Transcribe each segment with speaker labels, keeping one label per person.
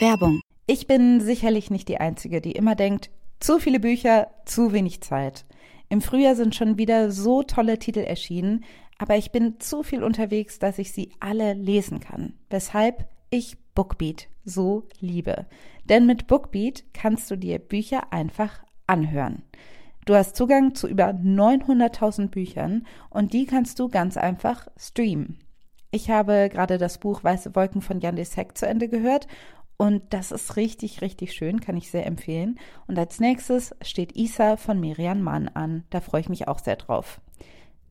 Speaker 1: Werbung. Ich bin sicherlich nicht die Einzige, die immer denkt, zu viele Bücher, zu wenig Zeit. Im Frühjahr sind schon wieder so tolle Titel erschienen, aber ich bin zu viel unterwegs, dass ich sie alle lesen kann. Weshalb ich Bookbeat so liebe. Denn mit Bookbeat kannst du dir Bücher einfach anhören. Du hast Zugang zu über 900.000 Büchern und die kannst du ganz einfach streamen. Ich habe gerade das Buch Weiße Wolken von Jan de Sek zu Ende gehört und das ist richtig, richtig schön, kann ich sehr empfehlen. Und als nächstes steht Isa von Miriam Mann an. Da freue ich mich auch sehr drauf.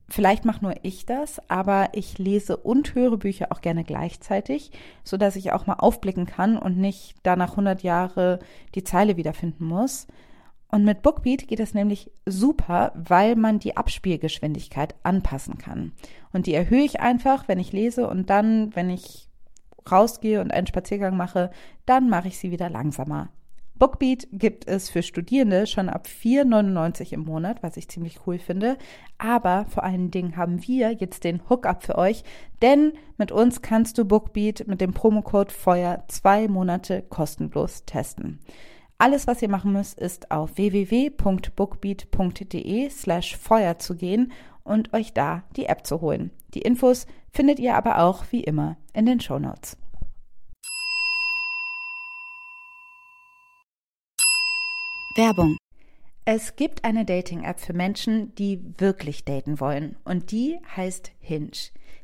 Speaker 1: Vielleicht mache nur ich das, aber ich lese und höre Bücher auch gerne gleichzeitig, so dass ich auch mal aufblicken kann und nicht danach 100 Jahre die Zeile wiederfinden muss. Und mit Bookbeat geht es nämlich super, weil man die Abspielgeschwindigkeit anpassen kann. Und die erhöhe ich einfach, wenn ich lese und dann, wenn ich rausgehe und einen Spaziergang mache, dann mache ich sie wieder langsamer. Bookbeat gibt es für Studierende schon ab 4,99 im Monat, was ich ziemlich cool finde. Aber vor allen Dingen haben wir jetzt den Hookup für euch, denn mit uns kannst du Bookbeat mit dem Promocode Feuer zwei Monate kostenlos testen. Alles, was ihr machen müsst, ist auf www.bookbeat.de slash Feuer zu gehen und euch da die App zu holen. Die Infos findet ihr aber auch wie immer in den Show Notes. Werbung. Es gibt eine Dating-App für Menschen, die wirklich daten wollen. Und die heißt Hinge.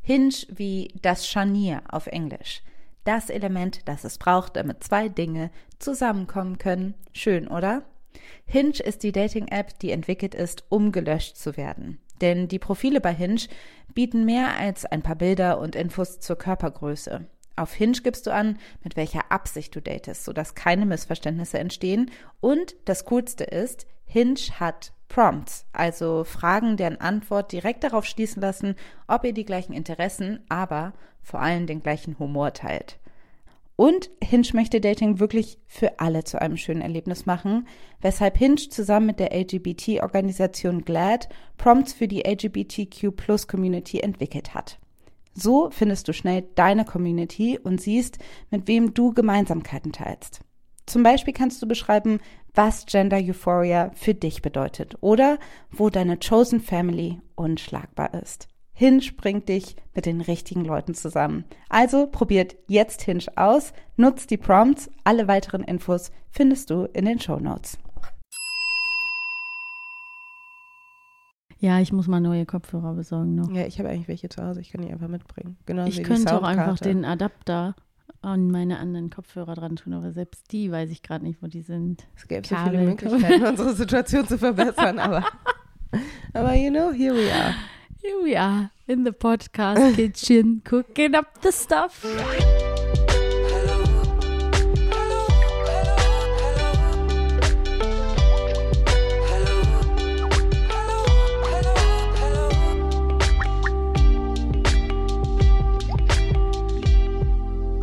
Speaker 1: Hinge wie das Scharnier auf Englisch. Das Element, das es braucht, damit zwei Dinge zusammenkommen können. Schön, oder? Hinge ist die Dating-App, die entwickelt ist, um gelöscht zu werden. Denn die Profile bei Hinge bieten mehr als ein paar Bilder und Infos zur Körpergröße. Auf Hinge gibst du an, mit welcher Absicht du datest, sodass keine Missverständnisse entstehen. Und das Coolste ist, Hinge hat Prompts, also Fragen, deren Antwort direkt darauf schließen lassen, ob ihr die gleichen Interessen, aber vor allem den gleichen Humor teilt. Und Hinge möchte Dating wirklich für alle zu einem schönen Erlebnis machen, weshalb Hinge zusammen mit der LGBT-Organisation GLAD Prompts für die LGBTQ-Plus-Community entwickelt hat. So findest du schnell deine Community und siehst, mit wem du Gemeinsamkeiten teilst. Zum Beispiel kannst du beschreiben, was Gender Euphoria für dich bedeutet oder wo deine Chosen Family unschlagbar ist. Hinge bringt dich mit den richtigen Leuten zusammen. Also probiert jetzt Hinge aus, nutzt die Prompts. Alle weiteren Infos findest du in den Show Notes.
Speaker 2: Ja, ich muss mal neue Kopfhörer besorgen noch.
Speaker 3: Ja, ich habe eigentlich welche zu Hause. Ich kann die einfach mitbringen. Genau
Speaker 2: ich könnte auch einfach den Adapter an meine anderen Kopfhörer dran tun, aber selbst die weiß ich gerade nicht, wo die sind.
Speaker 3: Es gäbe so viele Möglichkeiten, unsere Situation zu verbessern, aber, aber you know, here we are.
Speaker 2: Here we are in the podcast kitchen cooking up the stuff.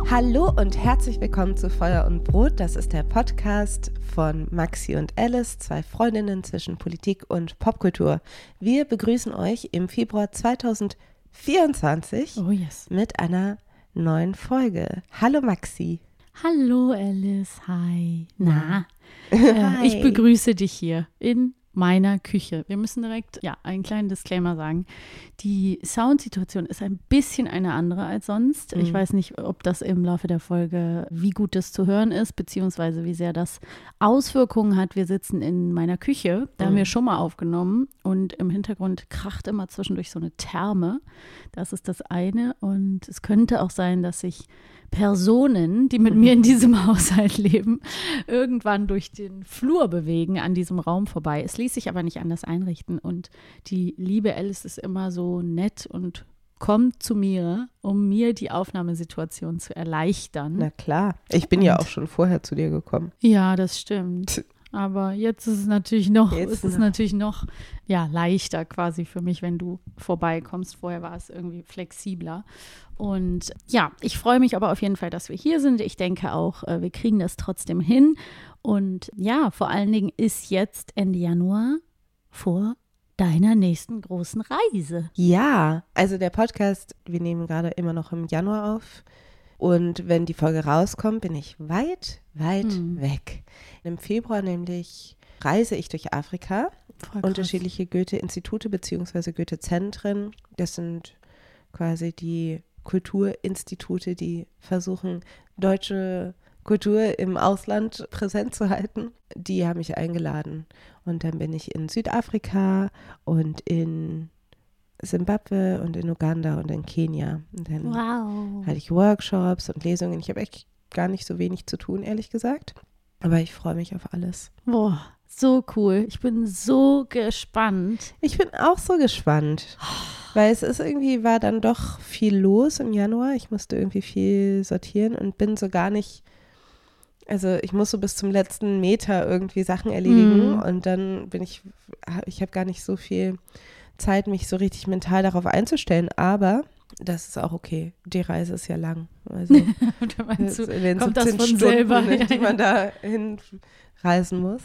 Speaker 3: Hallo und herzlich willkommen zu Feuer und Brot. Das ist der Podcast von Maxi und Alice, zwei Freundinnen zwischen Politik und Popkultur. Wir begrüßen euch im Februar 2024
Speaker 2: oh yes.
Speaker 3: mit einer neuen Folge. Hallo Maxi.
Speaker 2: Hallo Alice, hi. Na, äh, ich begrüße dich hier in meiner Küche. Wir müssen direkt, ja, einen kleinen Disclaimer sagen. Die Soundsituation ist ein bisschen eine andere als sonst. Mhm. Ich weiß nicht, ob das im Laufe der Folge, wie gut das zu hören ist, beziehungsweise wie sehr das Auswirkungen hat. Wir sitzen in meiner Küche, da mhm. haben wir schon mal aufgenommen und im Hintergrund kracht immer zwischendurch so eine Therme. Das ist das eine und es könnte auch sein, dass ich Personen, die mit mir in diesem Haushalt leben, irgendwann durch den Flur bewegen an diesem Raum vorbei. Es ließ sich aber nicht anders einrichten und die liebe Alice ist immer so nett und kommt zu mir, um mir die Aufnahmesituation zu erleichtern.
Speaker 3: Na klar, ich bin und, ja auch schon vorher zu dir gekommen.
Speaker 2: Ja, das stimmt. Aber jetzt ist es natürlich noch, jetzt ist es natürlich noch ja, leichter quasi für mich, wenn du vorbeikommst. Vorher war es irgendwie flexibler. Und ja, ich freue mich aber auf jeden Fall, dass wir hier sind. Ich denke auch, äh, wir kriegen das trotzdem hin. Und ja, vor allen Dingen ist jetzt Ende Januar vor deiner nächsten großen Reise.
Speaker 3: Ja, also der Podcast, wir nehmen gerade immer noch im Januar auf. Und wenn die Folge rauskommt, bin ich weit, weit
Speaker 2: Hm.
Speaker 3: weg. Im Februar nämlich reise ich durch Afrika unterschiedliche Goethe-Institute bzw. Goethe-Zentren. Das sind quasi die Kulturinstitute, die versuchen, deutsche Kultur im Ausland präsent zu halten. Die haben mich eingeladen. Und dann bin ich in Südafrika und in Simbabwe und in Uganda und in Kenia. Und dann
Speaker 2: Wow.
Speaker 3: hatte ich Workshops und Lesungen. Ich habe echt gar nicht so wenig zu tun, ehrlich gesagt. Aber ich freue mich auf alles.
Speaker 2: Boah, so cool. Ich bin so gespannt.
Speaker 3: Ich bin auch so gespannt, weil es ist irgendwie, war dann doch viel los im Januar. Ich musste irgendwie viel sortieren und bin so gar nicht, also ich muss so bis zum letzten Meter irgendwie Sachen erledigen
Speaker 2: Mhm.
Speaker 3: und dann bin ich, ich habe gar nicht so viel Zeit, mich so richtig mental darauf einzustellen, aber das ist auch okay. Die Reise ist ja lang. Also
Speaker 2: meinst
Speaker 3: in den
Speaker 2: kommt das
Speaker 3: 17
Speaker 2: von
Speaker 3: Stunden,
Speaker 2: selber? Ja,
Speaker 3: die man da hinreisen muss,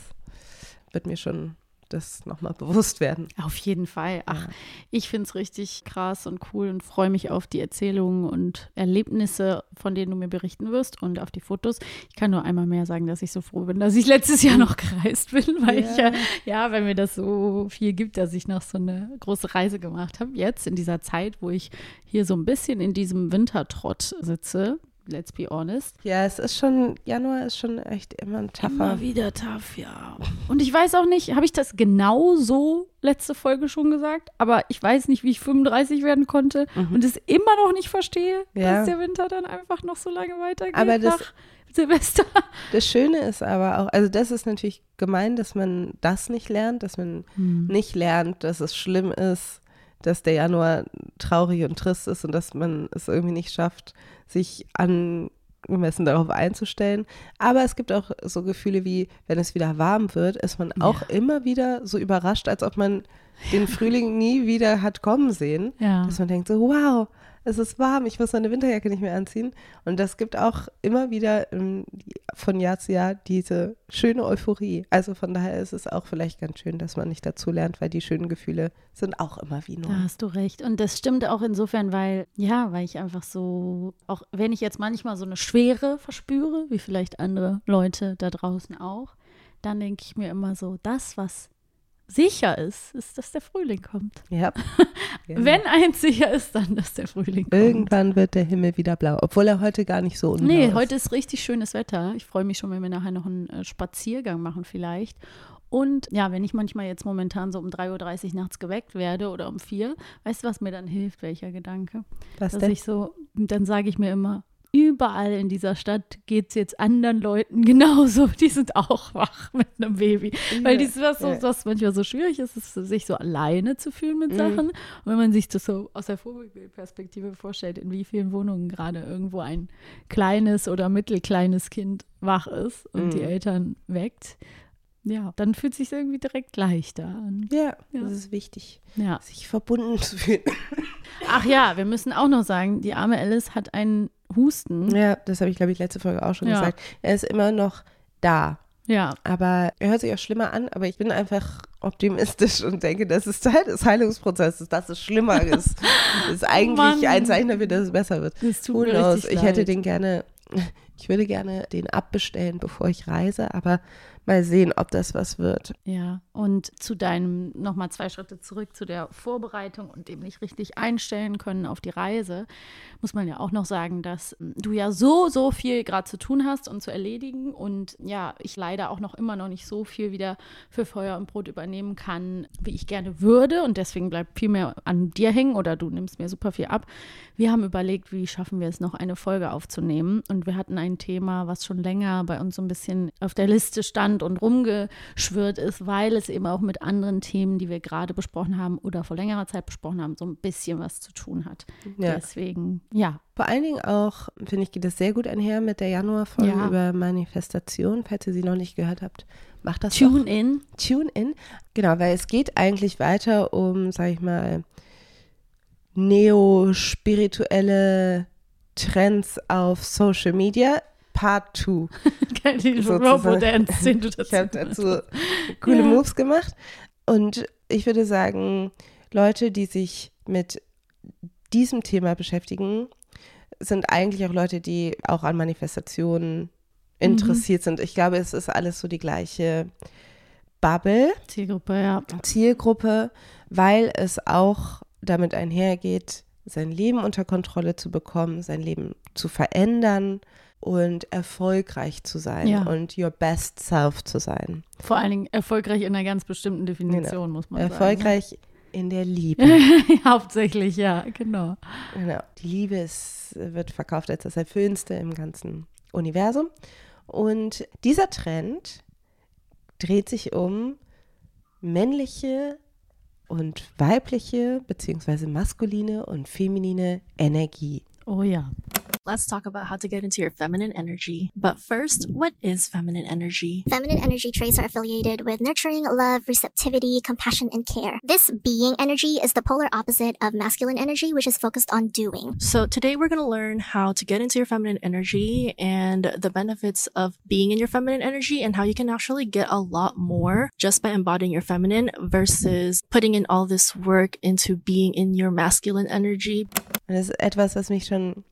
Speaker 3: wird mir schon das nochmal bewusst werden.
Speaker 2: Auf jeden Fall. Ach,
Speaker 3: Ja.
Speaker 2: ich finde es richtig krass und cool und freue mich auf die Erzählungen und Erlebnisse, von denen du mir berichten wirst und auf die Fotos. Ich kann nur einmal mehr sagen, dass ich so froh bin, dass ich letztes Jahr noch gereist bin, weil ich ja, ja, weil mir das so viel gibt, dass ich noch so eine große Reise gemacht habe. Jetzt in dieser Zeit, wo ich hier so ein bisschen in diesem Wintertrott sitze. Let's be honest.
Speaker 3: Ja, es ist schon, Januar ist schon echt immer ein tougher.
Speaker 2: Immer wieder tough, ja. Und ich weiß auch nicht, habe ich das genau so letzte Folge schon gesagt? Aber ich weiß nicht, wie ich 35 werden konnte und es immer noch nicht verstehe,
Speaker 3: Mhm. Ja.
Speaker 2: dass der Winter dann einfach noch so lange weitergeht
Speaker 3: Aber das-
Speaker 2: nach Silvester.
Speaker 3: Das Schöne ist aber auch, also das ist natürlich gemein, dass man das nicht lernt, dass man nicht lernt, dass es schlimm ist, dass der Januar traurig und trist ist und dass man es irgendwie nicht schafft, sich angemessen darauf einzustellen. Aber es gibt auch so Gefühle wie, wenn es wieder warm wird, ist man auch immer wieder so überrascht, als ob man den Frühling nie wieder hat kommen sehen.
Speaker 2: Ja.
Speaker 3: Dass man denkt so, wow, es ist warm, ich muss meine Winterjacke nicht mehr anziehen. Und das gibt auch immer wieder von Jahr zu Jahr diese schöne Euphorie. Also von daher ist es auch vielleicht ganz schön, dass man nicht dazu lernt, weil die schönen Gefühle sind auch immer wie nur.
Speaker 2: Da hast du recht. Und das stimmt auch insofern, weil, ja, weil ich einfach so, auch wenn ich jetzt manchmal so eine Schwere verspüre, wie vielleicht andere Leute da draußen auch, dann denke ich mir immer so, das, was sicher ist, ist, dass der Frühling kommt.
Speaker 3: Ja. Genau.
Speaker 2: Wenn eins sicher ist, dann, dass der Frühling kommt.
Speaker 3: Irgendwann wird der Himmel wieder blau, obwohl er heute gar nicht so unblau
Speaker 2: Nee,
Speaker 3: ist.
Speaker 2: heute ist richtig schönes Wetter. Ich freue mich schon, wenn wir nachher noch einen äh, Spaziergang machen vielleicht. Und ja, wenn ich manchmal jetzt momentan so um 3.30 Uhr nachts geweckt werde oder um 4, weißt du, was mir dann hilft? Welcher Gedanke?
Speaker 3: Was
Speaker 2: Dass
Speaker 3: denn?
Speaker 2: ich so, dann sage ich mir immer, überall in dieser Stadt geht es jetzt anderen Leuten genauso. Die sind auch wach mit einem Baby. Weil dies was, so,
Speaker 3: Ja.
Speaker 2: was manchmal so schwierig ist, ist, sich so alleine zu fühlen mit
Speaker 3: Mhm.
Speaker 2: Sachen. Und wenn man sich das so aus der Vogelperspektive vorstellt, in wie vielen Wohnungen gerade irgendwo ein kleines oder mittelkleines Kind wach ist und
Speaker 3: Mhm.
Speaker 2: die Eltern weckt, ja, dann fühlt es sich irgendwie direkt leichter an.
Speaker 3: Ja,
Speaker 2: Ja.
Speaker 3: das ist wichtig,
Speaker 2: Ja.
Speaker 3: sich verbunden zu fühlen.
Speaker 2: Ach ja, wir müssen auch noch sagen, die arme Alice hat einen Husten.
Speaker 3: Ja, das habe ich, glaube ich, letzte Folge auch schon
Speaker 2: Ja.
Speaker 3: gesagt. Er ist immer noch da.
Speaker 2: Ja,
Speaker 3: Aber er hört sich auch schlimmer an, aber ich bin einfach optimistisch und denke, das ist Teil des Heilungsprozesses, dass es schlimmer ist. Das ist eigentlich
Speaker 2: Mann.
Speaker 3: ein Zeichen dafür, dass es besser wird.
Speaker 2: es tut mir richtig
Speaker 3: Ich hätte
Speaker 2: leid.
Speaker 3: den gerne, ich würde gerne den abbestellen, bevor ich reise, aber mal sehen, ob das was wird.
Speaker 2: Ja, und zu deinem, nochmal zwei Schritte zurück zu der Vorbereitung und dem nicht richtig einstellen können auf die Reise, muss man ja auch noch sagen, dass ähm, du ja so, so viel gerade zu tun hast und zu erledigen und ja, ich leider auch noch immer noch nicht so viel wieder für Feuer und Brot übernehmen kann, wie ich gerne würde und deswegen bleibt viel mehr an dir hängen oder du nimmst mir super viel ab. Wir haben überlegt, wie schaffen wir es noch, eine Folge aufzunehmen und wir hatten ein Thema, was schon länger bei uns so ein bisschen auf der Liste stand und rumgeschwirrt ist, weil es eben auch mit anderen Themen, die wir gerade besprochen haben oder vor längerer Zeit besprochen haben, so ein bisschen was zu tun hat.
Speaker 3: Ja.
Speaker 2: Deswegen, ja,
Speaker 3: Vor allen Dingen auch, finde ich, geht es sehr gut einher mit der Januarfolge
Speaker 2: Ja.
Speaker 3: über Manifestation. Falls ihr sie noch nicht gehört habt, macht das doch.
Speaker 2: tune in.
Speaker 3: Tune in. Genau, weil es geht eigentlich weiter um, sag ich mal, neo-spirituelle Trends auf Social Media. Part 2.
Speaker 2: Die
Speaker 3: Sozusagen.
Speaker 2: Robo-Dance, den du dazu
Speaker 3: Ich habe dazu coole
Speaker 2: Ja.
Speaker 3: Moves gemacht. Und ich würde sagen, Leute, die sich mit diesem Thema beschäftigen, sind eigentlich auch Leute, die auch an Manifestationen interessiert mhm. sind. Ich glaube, es ist alles so die gleiche Bubble.
Speaker 2: Zielgruppe, ja.
Speaker 3: Zielgruppe, weil es auch damit einhergeht, sein Leben unter Kontrolle zu bekommen, sein Leben zu verändern und erfolgreich zu sein ja. und your best self zu sein.
Speaker 2: Vor allen Dingen erfolgreich in einer ganz bestimmten Definition, genau. muss man
Speaker 3: erfolgreich
Speaker 2: sagen.
Speaker 3: Erfolgreich in der Liebe.
Speaker 2: Hauptsächlich, ja, genau.
Speaker 3: Genau. Die Liebe ist, wird verkauft als das Erfüllendste im ganzen Universum. Und dieser Trend dreht sich um männliche und weibliche beziehungsweise maskuline und feminine Energie.
Speaker 2: Oh yeah.
Speaker 4: let's talk about how to get into your feminine energy. But first, what is feminine energy?
Speaker 5: Feminine energy traits are affiliated with nurturing, love, receptivity, compassion, and care. This being energy is the polar opposite of masculine energy, which is focused on doing.
Speaker 4: So today we're going to learn how to get into your feminine energy and the benefits of being in your feminine energy and how you can actually get a lot more just by embodying your feminine versus putting in all this work into being in your masculine energy.
Speaker 3: Das ist etwas, was mich schon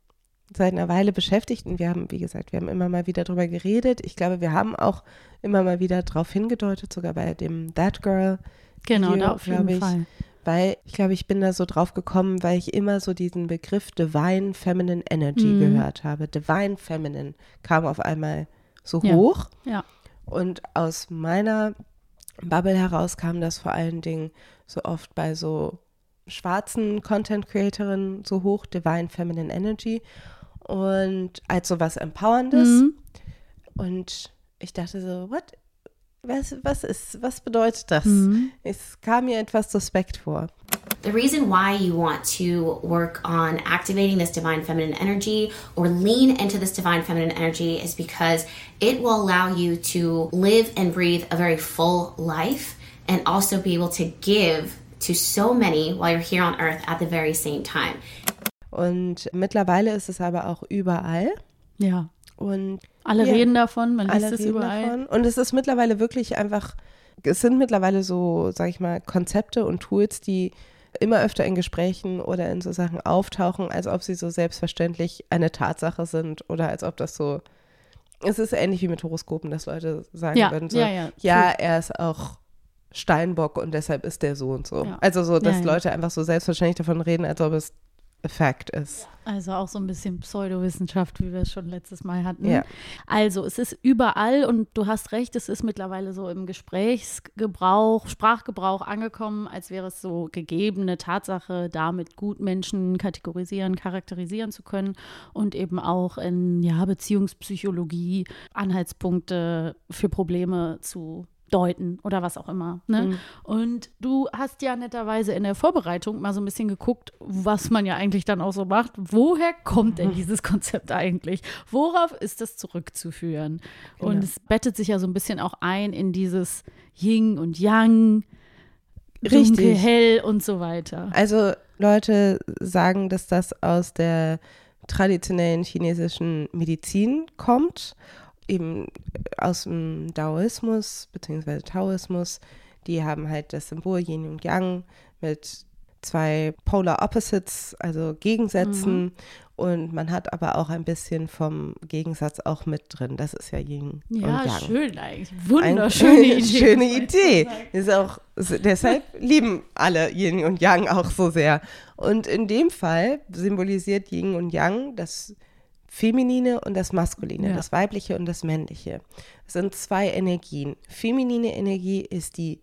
Speaker 3: seit einer Weile beschäftigt und wir haben, wie gesagt, wir haben immer mal wieder drüber geredet. Ich glaube, wir haben auch immer mal wieder darauf hingedeutet, sogar bei dem That Girl.
Speaker 2: Genau, Video, auf jeden
Speaker 3: ich,
Speaker 2: Fall.
Speaker 3: Weil ich glaube, ich bin da so drauf gekommen, weil ich immer so diesen Begriff Divine Feminine Energy mhm. gehört habe. Divine Feminine kam auf einmal so
Speaker 2: ja.
Speaker 3: hoch.
Speaker 2: Ja.
Speaker 3: Und aus meiner Bubble heraus kam das vor allen Dingen so oft bei so schwarzen Content Creatorinnen so hoch, Divine Feminine Energy und als so was Empowerndes. Mhm. Und ich dachte so, what? Was, was ist, was bedeutet das? Mhm. Es kam mir etwas suspekt vor.
Speaker 6: The reason why you want to work on activating this divine feminine energy or lean into this divine feminine energy is because it will allow you to live and breathe a very full life and also be able to give to so many while you're here on earth at the very same time.
Speaker 3: Und mittlerweile ist es aber auch überall.
Speaker 2: Ja.
Speaker 3: Und
Speaker 2: alle ja, reden davon, man liest es überall. Davon.
Speaker 3: Und es ist mittlerweile wirklich einfach, es sind mittlerweile so, sag ich mal, Konzepte und Tools, die immer öfter in Gesprächen oder in so Sachen auftauchen, als ob sie so selbstverständlich eine Tatsache sind oder als ob das so. Es ist ähnlich wie mit Horoskopen, dass Leute sagen
Speaker 2: ja,
Speaker 3: würden, so,
Speaker 2: ja, ja,
Speaker 3: ja, er ist auch Steinbock und deshalb ist der so und so. Ja. Also so, dass Leute einfach so selbstverständlich davon reden, als ob es Effekt ist.
Speaker 2: Also auch so ein bisschen Pseudowissenschaft, wie wir es schon letztes Mal hatten.
Speaker 3: Ja.
Speaker 2: Also es ist überall und du hast recht, es ist mittlerweile so im Gesprächsgebrauch, Sprachgebrauch angekommen, als wäre es so gegebene Tatsache, damit gut Menschen kategorisieren, charakterisieren zu können und eben auch in ja, Beziehungspsychologie Anhaltspunkte für Probleme zu deuten oder was auch immer. Ne? Mhm. Und du hast ja netterweise in der Vorbereitung mal so ein bisschen geguckt, was man ja eigentlich dann auch so macht. Woher kommt denn dieses Konzept eigentlich? Worauf ist das zurückzuführen? Genau. Und es bettet sich ja so ein bisschen auch ein in dieses Yin und Yang,
Speaker 3: Richtig.
Speaker 2: dunkel, hell und so weiter.
Speaker 3: Also Leute sagen, dass das aus der traditionellen chinesischen Medizin kommt eben aus dem Daoismus bzw. Taoismus, die haben halt das Symbol Yin und Yang mit zwei Polar Opposites, also Gegensätzen. Mhm. Und man hat aber auch ein bisschen vom Gegensatz auch mit drin. Das ist ja Yin
Speaker 2: ja,
Speaker 3: und Yang.
Speaker 2: schön eigentlich. Wunderschöne Idee.
Speaker 3: Schöne Idee. Ist auch, deshalb lieben alle Yin und Yang auch so sehr. Und in dem Fall symbolisiert Yin und Yang das Feminine und das Maskuline, ja. das Weibliche und das Männliche. Das sind zwei Energien. Feminine Energie ist die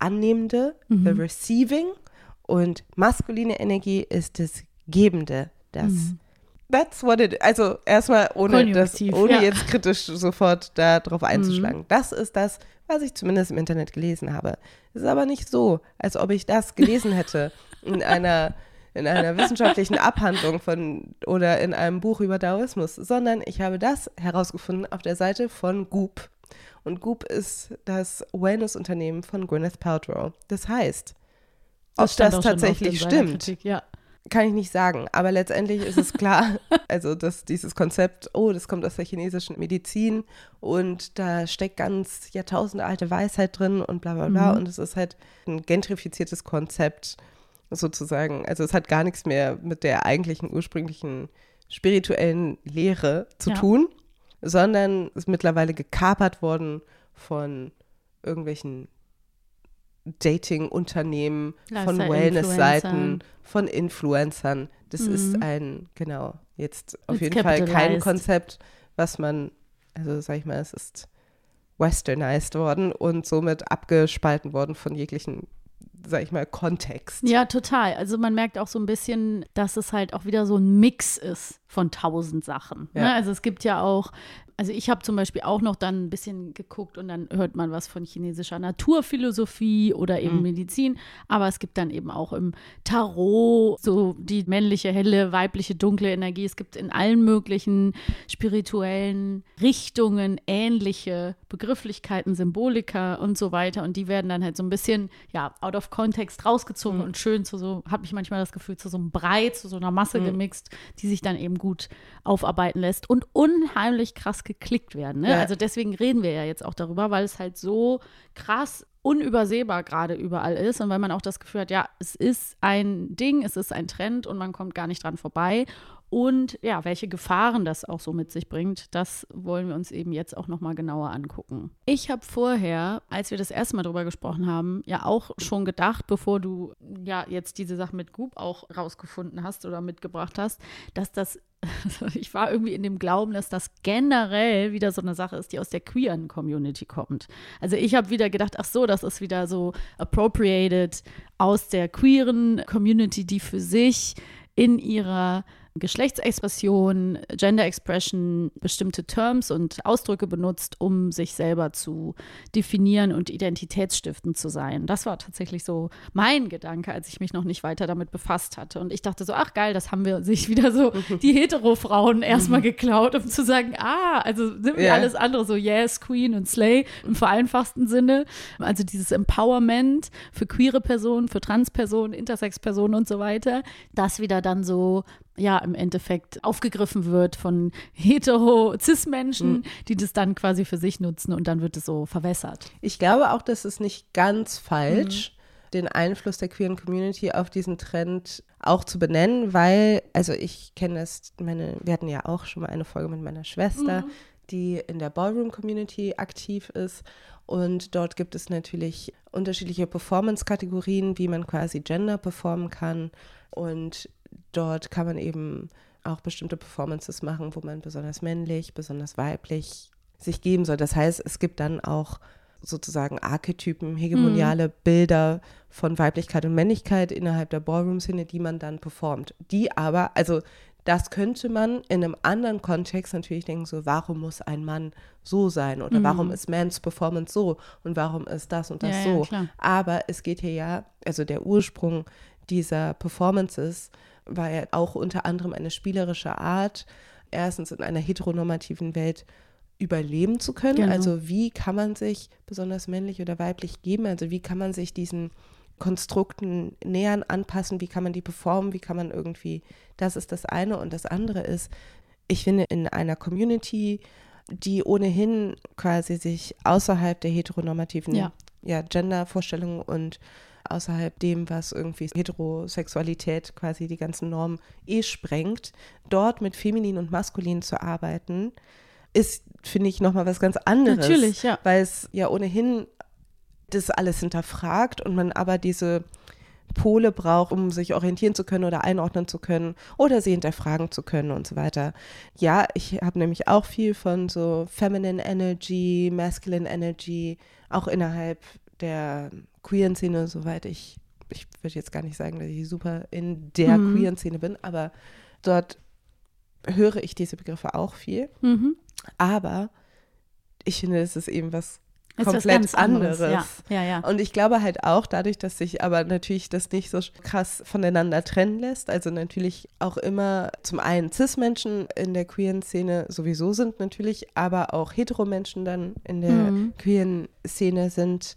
Speaker 3: annehmende, mhm. the receiving, und maskuline Energie ist das Gebende, das. Mhm. That's what it Also erstmal ohne das, ohne ja. jetzt kritisch sofort darauf einzuschlagen. Mhm. Das ist das, was ich zumindest im Internet gelesen habe. Es ist aber nicht so, als ob ich das gelesen hätte in einer in einer wissenschaftlichen Abhandlung von oder in einem Buch über Daoismus, sondern ich habe das herausgefunden auf der Seite von Goop. Und Goop ist das Wellness-Unternehmen von Gwyneth Paltrow. Das heißt, das ob das tatsächlich stimmt,
Speaker 2: ja.
Speaker 3: kann ich nicht sagen. Aber letztendlich ist es klar, also dass dieses Konzept, oh, das kommt aus der chinesischen Medizin und da steckt ganz Jahrtausende alte Weisheit drin und bla bla bla. Mhm. Und es ist halt ein gentrifiziertes Konzept sozusagen. Also es hat gar nichts mehr mit der eigentlichen ursprünglichen spirituellen Lehre zu
Speaker 2: Ja.
Speaker 3: tun, sondern ist mittlerweile gekapert worden von irgendwelchen Dating-Unternehmen, von Wellness-Seiten, von Influencern. Das ist
Speaker 2: Mhm.
Speaker 3: ein, genau, jetzt auf
Speaker 2: It's
Speaker 3: jeden Fall kein. Konzept, was man, also sag ich mal, es ist westernized worden und somit abgespalten worden von jeglichen, sag ich mal, Kontext.
Speaker 2: Ja, total. Also man merkt auch so ein bisschen, dass es halt auch wieder so ein Mix ist von tausend Sachen. Ne?
Speaker 3: Ja.
Speaker 2: Also es gibt ja auch, also ich habe zum Beispiel auch noch dann ein bisschen geguckt und dann hört man was von chinesischer Naturphilosophie oder eben
Speaker 3: Mhm.
Speaker 2: Medizin, aber es gibt dann eben auch im Tarot so die männliche, helle, weibliche, dunkle Energie. Es gibt in allen möglichen spirituellen Richtungen ähnliche Begrifflichkeiten, Symbolika und so weiter. Und die werden dann halt so ein bisschen, ja, out of context rausgezogen und schön zu so, habe ich manchmal das Gefühl, zu so einem Brei, zu so einer Masse gemixt, die sich dann eben gut aufarbeiten lässt. Und unheimlich krass geklickt werden. Ne?
Speaker 3: Ja.
Speaker 2: Also deswegen reden wir ja jetzt auch darüber, weil es halt so krass unübersehbar gerade überall ist und weil man auch das Gefühl hat, ja, es ist ein Ding, es ist ein Trend und man kommt gar nicht dran vorbei. Und ja, welche Gefahren das auch so mit sich bringt, das wollen wir uns eben jetzt auch nochmal genauer angucken. Ich habe vorher, als wir das erste Mal drüber gesprochen haben, ja auch schon gedacht, bevor du ja jetzt diese Sache mit Goop auch rausgefunden hast oder mitgebracht hast, dass das ich war irgendwie in dem Glauben, dass das generell wieder so eine Sache ist, die aus der queeren Community kommt. Also ich habe wieder gedacht, ach so, das ist wieder so appropriated aus der queeren Community, die für sich in ihrer Geschlechtsexpression, Gender Expression bestimmte Terms und Ausdrücke benutzt, um sich selber zu definieren und identitätsstiftend zu sein. Das war tatsächlich so mein Gedanke, als ich mich noch nicht weiter damit befasst hatte. Und ich dachte so, ach geil, das haben wir sich wieder so die Hetero-Frauen erstmal geklaut, um zu sagen, ah, also sind wir
Speaker 3: Ja.
Speaker 2: alles andere so Yes, Queen und Slay im vereinfachten Sinne. Also dieses Empowerment für queere Personen, für Transpersonen, Intersex-Personen und so weiter, das wieder dann so ja, im Endeffekt aufgegriffen wird von hetero-cis-Menschen, die das dann quasi für sich nutzen und dann wird es so verwässert.
Speaker 3: Ich glaube auch, das ist nicht ganz falsch,
Speaker 2: Mhm.
Speaker 3: den Einfluss der queeren Community auf diesen Trend auch zu benennen, weil, also ich kenne das, meine, wir hatten ja auch schon mal eine Folge mit meiner Schwester,
Speaker 2: Mhm.
Speaker 3: die in der Ballroom-Community aktiv ist. Und dort gibt es natürlich unterschiedliche Performance-Kategorien, wie man quasi Gender performen kann. Und dort kann man eben auch bestimmte Performances machen, wo man besonders männlich, besonders weiblich sich geben soll. Das heißt, es gibt dann auch sozusagen Archetypen, hegemoniale Bilder von Weiblichkeit und Männlichkeit innerhalb der Ballroom-Szene, die man dann performt. Die aber, also das könnte man in einem anderen Kontext natürlich denken, so, warum muss ein Mann so sein oder warum ist Mans Performance so und warum ist das und das
Speaker 2: Ja, ja,
Speaker 3: so.
Speaker 2: klar.
Speaker 3: Aber es geht hier ja, also der Ursprung dieser Performances ja auch unter anderem eine spielerische Art, erstens in einer heteronormativen Welt überleben zu können.
Speaker 2: Genau.
Speaker 3: Also wie kann man sich besonders männlich oder weiblich geben? Also wie kann man sich diesen Konstrukten nähern, anpassen? Wie kann man die performen? Wie kann man irgendwie, das ist das eine. Und das andere ist, ich finde, in einer Community, die ohnehin quasi sich außerhalb der heteronormativen
Speaker 2: Ja.
Speaker 3: ja, Gender-Vorstellungen und außerhalb dem, was irgendwie Heterosexualität quasi die ganzen Normen eh sprengt, dort mit feminin und maskulin zu arbeiten, ist, finde ich, nochmal was ganz anderes.
Speaker 2: Natürlich, ja.
Speaker 3: Weil es ja ohnehin das alles hinterfragt und man aber diese Pole braucht, um sich orientieren zu können oder einordnen zu können oder sie hinterfragen zu können und so weiter. Ja, ich habe nämlich auch viel von so Feminine Energy, Masculine Energy, auch innerhalb der queeren Szene, soweit ich, ich würde jetzt gar nicht sagen, dass ich super in der
Speaker 2: Mhm.
Speaker 3: queeren Szene bin, aber dort höre ich diese Begriffe auch viel.
Speaker 2: Mhm.
Speaker 3: Aber ich finde, es ist eben was
Speaker 2: Ist was
Speaker 3: komplett
Speaker 2: ganz anderes.
Speaker 3: anderes.
Speaker 2: Ja, ja, ja.
Speaker 3: Und ich glaube halt auch, dadurch, dass sich aber natürlich das nicht so krass voneinander trennen lässt, also natürlich auch immer zum einen Cis-Menschen in der queeren Szene sowieso sind natürlich, aber auch Hetero-Menschen dann in der
Speaker 2: Mhm.
Speaker 3: queeren Szene sind,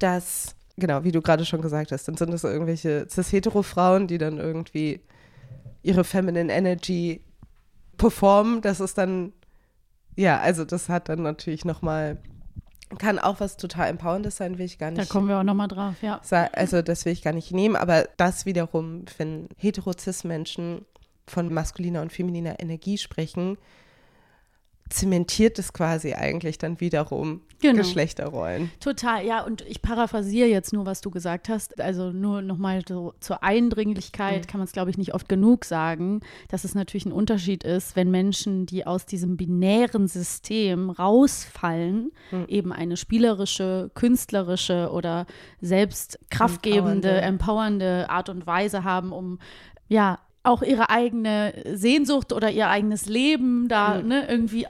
Speaker 3: dass, genau, wie du gerade schon gesagt hast, dann sind es irgendwelche Cis-Hetero-Frauen, die dann irgendwie ihre Feminine Energy performen. Das ist dann, ja, also das hat dann natürlich nochmal, kann auch was total Empowerndes sein, will ich gar
Speaker 2: Da
Speaker 3: nicht
Speaker 2: kommen wir auch nochmal drauf, ja.
Speaker 3: also das will ich gar nicht nehmen, aber das wiederum, wenn hetero-cis-Menschen von maskuliner und femininer Energie sprechen, zementiert es quasi eigentlich dann wiederum genau. Geschlechterrollen.
Speaker 2: Total, ja, und ich paraphrasiere jetzt nur, was du gesagt hast. Also nur nochmal so zur Eindringlichkeit mhm. kann man es, glaube ich, nicht oft genug sagen, dass es natürlich ein Unterschied ist, wenn Menschen, die aus diesem binären System rausfallen, mhm. eben eine spielerische, künstlerische oder selbst kraftgebende, empowernde. empowernde Art und Weise haben, um ja, auch ihre eigene Sehnsucht oder ihr eigenes Leben da mhm. ne, irgendwie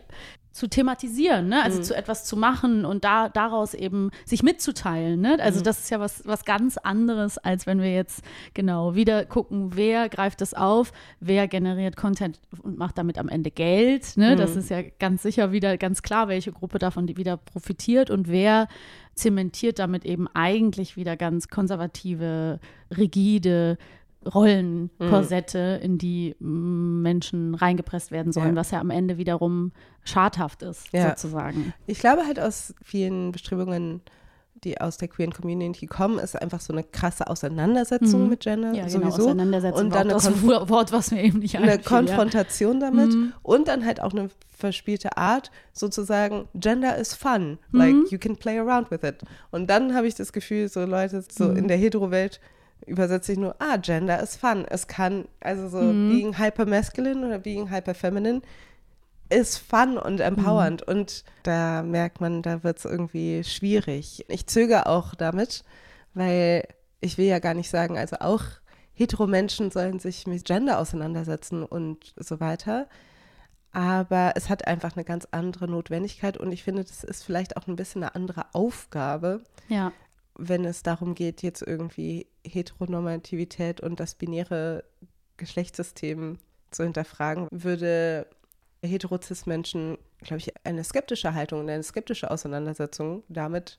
Speaker 2: zu thematisieren, ne? also mhm. zu etwas zu machen und da daraus eben sich mitzuteilen. Ne? Also mhm. das ist ja was, was ganz anderes, als wenn wir jetzt genau wieder gucken, wer greift es auf, wer generiert Content und macht damit am Ende Geld. Ne? Mhm. Das ist ja ganz sicher wieder ganz klar, welche Gruppe davon wieder profitiert und wer zementiert damit eben eigentlich wieder ganz konservative, rigide Rollenkorsette, mhm. in die Menschen reingepresst werden sollen, ja. was ja am Ende wiederum schadhaft ist, ja. sozusagen.
Speaker 3: Ich glaube halt aus vielen Bestrebungen, die aus der queeren Community kommen, ist einfach so eine krasse Auseinandersetzung mhm. mit Gender ja, genau, sowieso.
Speaker 2: Auseinandersetzung und dann das Wort, was mir eben nicht
Speaker 3: Eine einfiel, Konfrontation ja. damit mhm. und dann halt auch eine verspielte Art, sozusagen, Gender is fun, like mhm. you can play around with it. Und dann habe ich das Gefühl, so Leute so mhm. in der Hetero-Welt übersetze ich nur, ah, Gender ist fun. Es kann, also so mhm. being hyper masculine oder being hyper feminine ist fun und empowernd. Mhm. Und da merkt man, da wird es irgendwie schwierig. Ich zögere auch damit, weil ich will ja gar nicht sagen, also auch hetero-Menschen sollen sich mit Gender auseinandersetzen und so weiter. Aber es hat einfach eine ganz andere Notwendigkeit und ich finde, das ist vielleicht auch ein bisschen eine andere Aufgabe.
Speaker 2: Ja
Speaker 3: wenn es darum geht, jetzt irgendwie Heteronormativität und das binäre Geschlechtssystem zu hinterfragen, würde Heterozis-Menschen, glaube ich, eine skeptische Haltung und eine skeptische Auseinandersetzung damit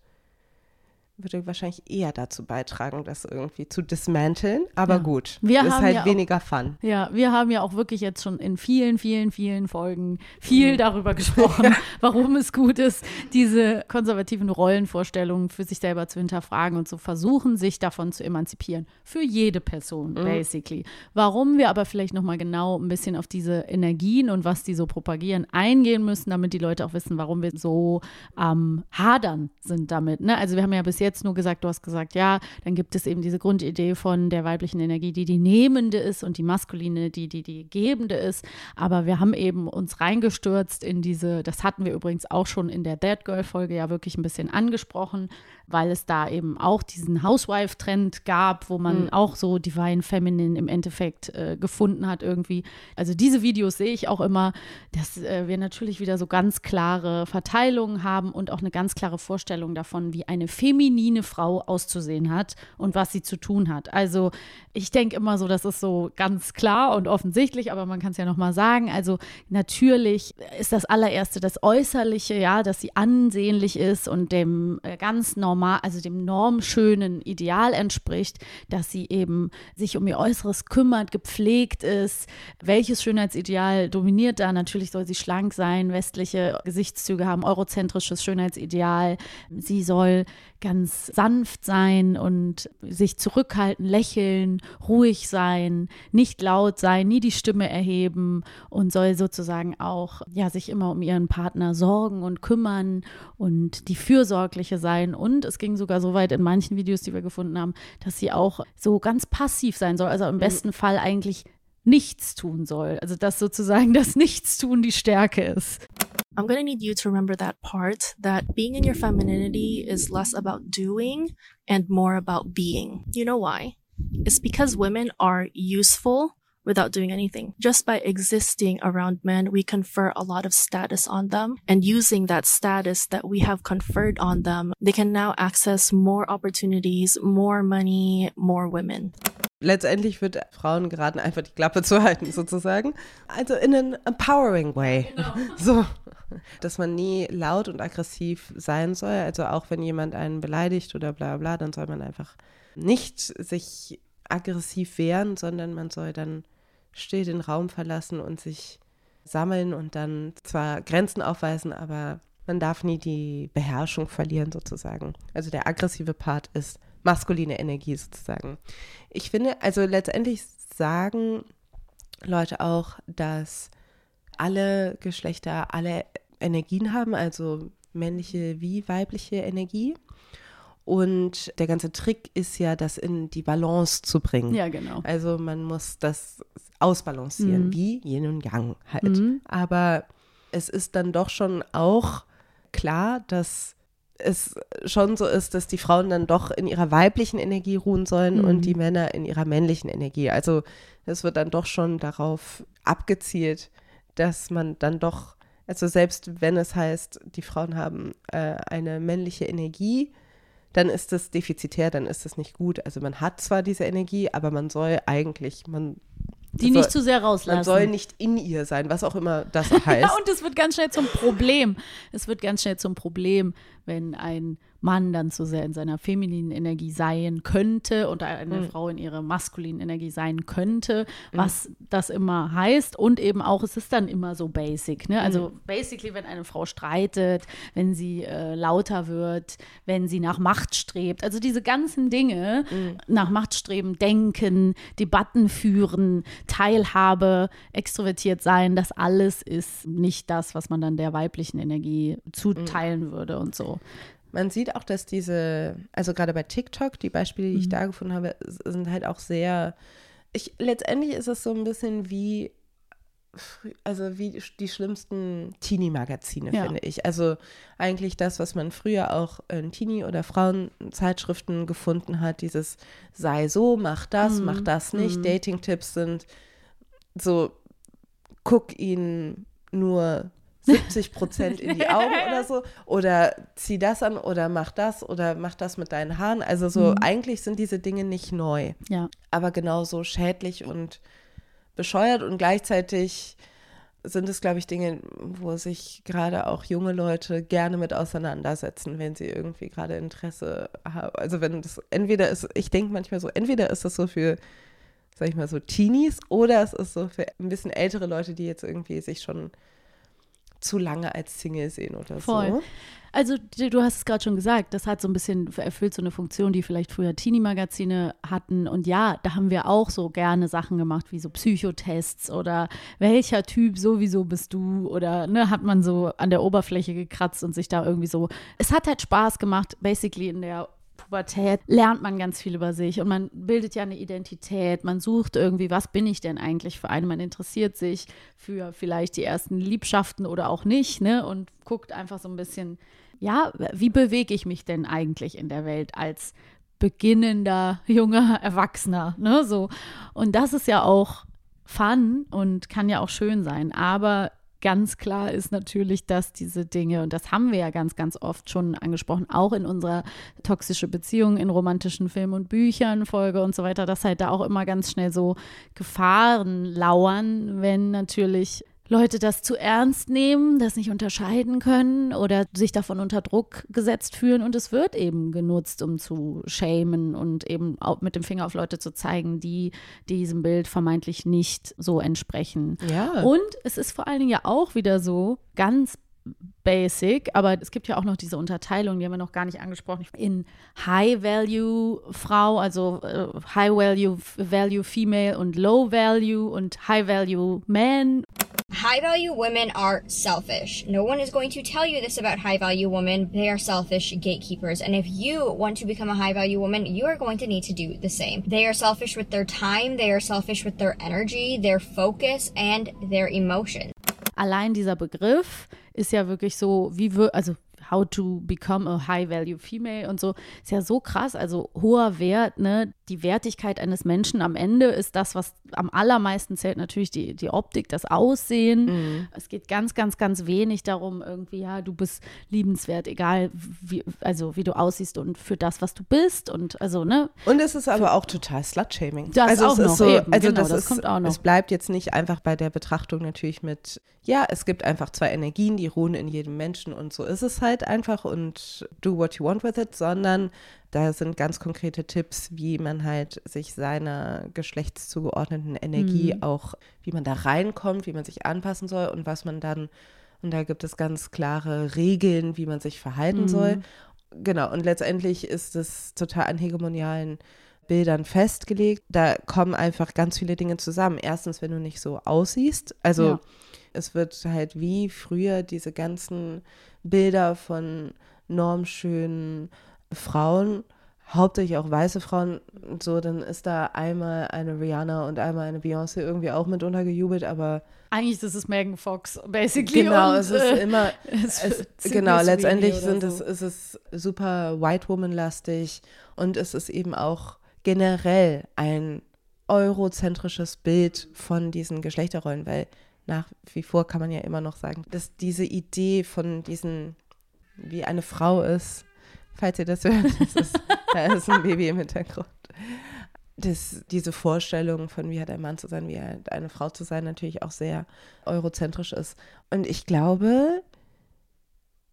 Speaker 3: würde wahrscheinlich eher dazu beitragen, das irgendwie zu dismanteln. Aber ja. gut, wir ist halt ja weniger auch, Fun.
Speaker 2: Ja, wir haben ja auch wirklich jetzt schon in vielen, vielen, vielen Folgen viel mhm. darüber gesprochen, ja. warum es gut ist, diese konservativen Rollenvorstellungen für sich selber zu hinterfragen und zu versuchen, sich davon zu emanzipieren. Für jede Person, mhm. basically. Warum wir aber vielleicht nochmal genau ein bisschen auf diese Energien und was die so propagieren eingehen müssen, damit die Leute auch wissen, warum wir so am ähm, Hadern sind damit. Ne? Also wir haben ja bis jetzt nur gesagt, du hast gesagt, ja, dann gibt es eben diese Grundidee von der weiblichen Energie, die die nehmende ist und die maskuline, die die, die gebende ist. Aber wir haben eben uns reingestürzt in diese, das hatten wir übrigens auch schon in der That Girl-Folge ja wirklich ein bisschen angesprochen, weil es da eben auch diesen Housewife-Trend gab, wo man mhm. auch so Divine Feminine im Endeffekt äh, gefunden hat irgendwie. Also diese Videos sehe ich auch immer, dass äh, wir natürlich wieder so ganz klare Verteilungen haben und auch eine ganz klare Vorstellung davon, wie eine feminine Frau auszusehen hat und was sie zu tun hat. Also ich denke immer so, das ist so ganz klar und offensichtlich, aber man kann es ja noch mal sagen. Also natürlich ist das allererste das Äußerliche, ja, dass sie ansehnlich ist und dem äh, ganz normal, also dem normschönen Ideal entspricht, dass sie eben sich um ihr Äußeres kümmert, gepflegt ist. Welches Schönheitsideal dominiert da? Natürlich soll sie schlank sein, westliche Gesichtszüge haben, eurozentrisches Schönheitsideal. Sie soll ganz sanft sein und sich zurückhalten, lächeln, ruhig sein, nicht laut sein, nie die Stimme erheben und soll sozusagen auch ja sich immer um ihren Partner sorgen und kümmern und die fürsorgliche sein und es ging sogar so weit in manchen Videos, die wir gefunden haben, dass sie auch so ganz passiv sein soll, also im mhm. besten Fall eigentlich nichts tun soll. Also dass sozusagen das Nichtstun die Stärke ist.
Speaker 4: I'm to need you to remember that part that being in your femininity is less about doing and more about being. You know why? It's because women are useful without doing anything. Just by existing around men, we confer a lot of status on them. And using that status that we have conferred on them, they can now access more opportunities, more money, more women.
Speaker 3: Letztendlich wird Frauen geraten, einfach die Klappe zu halten, sozusagen. Also in an empowering way. Genau. So. Dass man nie laut und aggressiv sein soll. Also auch wenn jemand einen beleidigt oder bla bla, dann soll man einfach nicht sich aggressiv wehren, sondern man soll dann still den Raum verlassen und sich sammeln und dann zwar Grenzen aufweisen, aber man darf nie die Beherrschung verlieren sozusagen. Also der aggressive Part ist maskuline Energie sozusagen. Ich finde, also letztendlich sagen Leute auch, dass alle Geschlechter alle Energien haben, also männliche wie weibliche Energie. Und der ganze Trick ist ja, das in die Balance zu bringen.
Speaker 2: Ja, genau.
Speaker 3: Also man muss das ausbalancieren,
Speaker 2: Mhm.
Speaker 3: wie Yin und Yang halt.
Speaker 2: Mhm.
Speaker 3: Aber es ist dann doch schon auch klar, dass es schon so ist, dass die Frauen dann doch in ihrer weiblichen Energie ruhen sollen
Speaker 2: Mhm.
Speaker 3: und die Männer in ihrer männlichen Energie. Also es wird dann doch schon darauf abgezielt, dass man dann doch, also selbst wenn es heißt, die Frauen haben äh, eine männliche Energie, dann ist das defizitär, dann ist das nicht gut. Also man hat zwar diese Energie, aber man soll eigentlich, man,
Speaker 2: Die
Speaker 3: soll,
Speaker 2: nicht zu sehr rauslassen.
Speaker 3: man soll nicht in ihr sein, was auch immer das heißt.
Speaker 2: Ja, und es wird ganz schnell zum Problem. Es wird ganz schnell zum Problem, wenn ein Mann dann zu sehr in seiner femininen Energie sein könnte und eine
Speaker 3: Mhm.
Speaker 2: Frau in ihrer maskulinen Energie sein könnte, was das immer heißt. Und eben auch, es ist dann immer so basic. Ne? Also
Speaker 3: Mhm.
Speaker 2: basically, wenn eine Frau streitet, wenn sie äh, lauter wird, wenn sie nach Macht strebt. Also diese ganzen Dinge,
Speaker 3: Mhm.
Speaker 2: nach Macht streben, denken, Debatten führen, Teilhabe, extrovertiert sein, das alles ist nicht das, was man dann der weiblichen Energie zuteilen würde und so.
Speaker 3: Man sieht auch, dass diese, also gerade bei TikTok, die Beispiele, die ich da gefunden habe, sind halt auch sehr, ich, letztendlich ist es so ein bisschen wie, also wie die schlimmsten Teenie-Magazine,
Speaker 2: Ja.
Speaker 3: finde ich. Also eigentlich das, was man früher auch in Teenie- oder Frauenzeitschriften gefunden hat, dieses sei so, mach das, mach das nicht. Dating-Tipps sind so, guck ihn nur 70 Prozent in die Augen oder so. Oder zieh das an oder mach das oder mach das mit deinen Haaren. Also so, eigentlich sind diese Dinge nicht neu,
Speaker 2: Ja.
Speaker 3: aber genauso schädlich und bescheuert und gleichzeitig sind es, glaube ich, Dinge, wo sich gerade auch junge Leute gerne mit auseinandersetzen, wenn sie irgendwie gerade Interesse haben. Also wenn das entweder ist, ich denke manchmal so, entweder ist das so für, sag ich mal so, Teenies oder es ist so für ein bisschen ältere Leute, die jetzt irgendwie sich schon zu lange als Single sehen oder
Speaker 2: Voll.
Speaker 3: so.
Speaker 2: Also du hast es gerade schon gesagt, das hat so ein bisschen erfüllt so eine Funktion, die vielleicht früher Teenie-Magazine hatten. Und ja, da haben wir auch so gerne Sachen gemacht, wie so Psychotests oder welcher Typ sowieso bist du oder ne, hat man so an der Oberfläche gekratzt und sich da irgendwie so. Es hat halt Spaß gemacht, basically in der Pubertät lernt man ganz viel über sich und man bildet ja eine Identität, man sucht irgendwie, was bin ich denn eigentlich für eine, man interessiert sich für vielleicht die ersten Liebschaften oder auch nicht, ne, und guckt einfach so ein bisschen, ja, wie bewege ich mich denn eigentlich in der Welt als beginnender junger Erwachsener, ne, so. Und das ist ja auch fun und kann ja auch schön sein, aber ganz klar ist natürlich, dass diese Dinge, und das haben wir ja ganz, ganz oft schon angesprochen, auch in unserer toxische Beziehung, in romantischen Filmen und Büchern, Folge und so weiter, dass halt da auch immer ganz schnell so Gefahren lauern, wenn natürlich Leute das zu ernst nehmen, das nicht unterscheiden können oder sich davon unter Druck gesetzt fühlen und es wird eben genutzt, um zu shamen und eben auch mit dem Finger auf Leute zu zeigen, die diesem Bild vermeintlich nicht so entsprechen.
Speaker 3: Ja.
Speaker 2: Und es ist vor allen Dingen ja auch wieder so ganz basic, aber es gibt ja auch noch diese Unterteilung, die haben wir noch gar nicht angesprochen, in High-Value-Frau, also äh, High-Value-Value Female und Low-Value und High-Value-Man.
Speaker 7: High value women are selfish. No one is going to tell you this about high value women. They are selfish gatekeepers. And if you want to become a high value woman, you are going to need to do the same. They are selfish with their time, they are selfish with their energy, their focus, and their emotion.
Speaker 2: Allein dieser Begriff ist ja wirklich so, wie also how to become a high value female und so, ist ja so krass, also hoher Wert, ne, die Wertigkeit eines Menschen am Ende ist das, was am allermeisten zählt, natürlich die, die Optik, das Aussehen. Es geht ganz, ganz, ganz wenig darum, irgendwie, ja, du bist liebenswert, egal wie, also wie du aussiehst und für das, was du bist und also, ne,
Speaker 3: Und es ist aber auch total Slut-Shaming.
Speaker 2: Das
Speaker 3: also
Speaker 2: auch noch,
Speaker 3: so,
Speaker 2: eben,
Speaker 3: also
Speaker 2: genau,
Speaker 3: das,
Speaker 2: das
Speaker 3: ist,
Speaker 2: kommt auch noch.
Speaker 3: Es bleibt jetzt nicht einfach bei der Betrachtung natürlich mit, ja, es gibt einfach zwei Energien, die ruhen in jedem Menschen und so ist es halt einfach und do what you want with it, sondern da sind ganz konkrete Tipps, wie man halt sich seiner geschlechtszugeordneten Energie
Speaker 2: Mhm.
Speaker 3: auch, wie man da reinkommt, wie man sich anpassen soll und was man dann, und da gibt es ganz klare Regeln, wie man sich verhalten
Speaker 2: Mhm.
Speaker 3: soll. Genau, und letztendlich ist es total an hegemonialen Bildern festgelegt. Da kommen einfach ganz viele Dinge zusammen. Erstens, wenn du nicht so aussiehst. Also
Speaker 2: Ja.
Speaker 3: Es wird halt wie früher diese ganzen Bilder von normschönen Frauen, hauptsächlich auch weiße Frauen, so, dann ist da einmal eine Rihanna und einmal eine Beyoncé irgendwie auch mit untergejubelt, aber
Speaker 2: Eigentlich ist es Megan Fox, basically.
Speaker 3: genau,
Speaker 2: und,
Speaker 3: es ist
Speaker 2: äh,
Speaker 3: immer,
Speaker 2: es
Speaker 3: es, genau, letztendlich sind
Speaker 2: so.
Speaker 3: es, ist es super White Woman-lastig und es ist eben auch generell ein eurozentrisches Bild von diesen Geschlechterrollen, weil nach wie vor kann man ja immer noch sagen, dass diese Idee von diesen, wie eine Frau ist, falls ihr das hört, das ist, da ist ein Baby im Hintergrund. Das, diese Vorstellung von wie hat ein Mann zu sein, wie hat eine Frau zu sein, natürlich auch sehr eurozentrisch ist. Und ich glaube,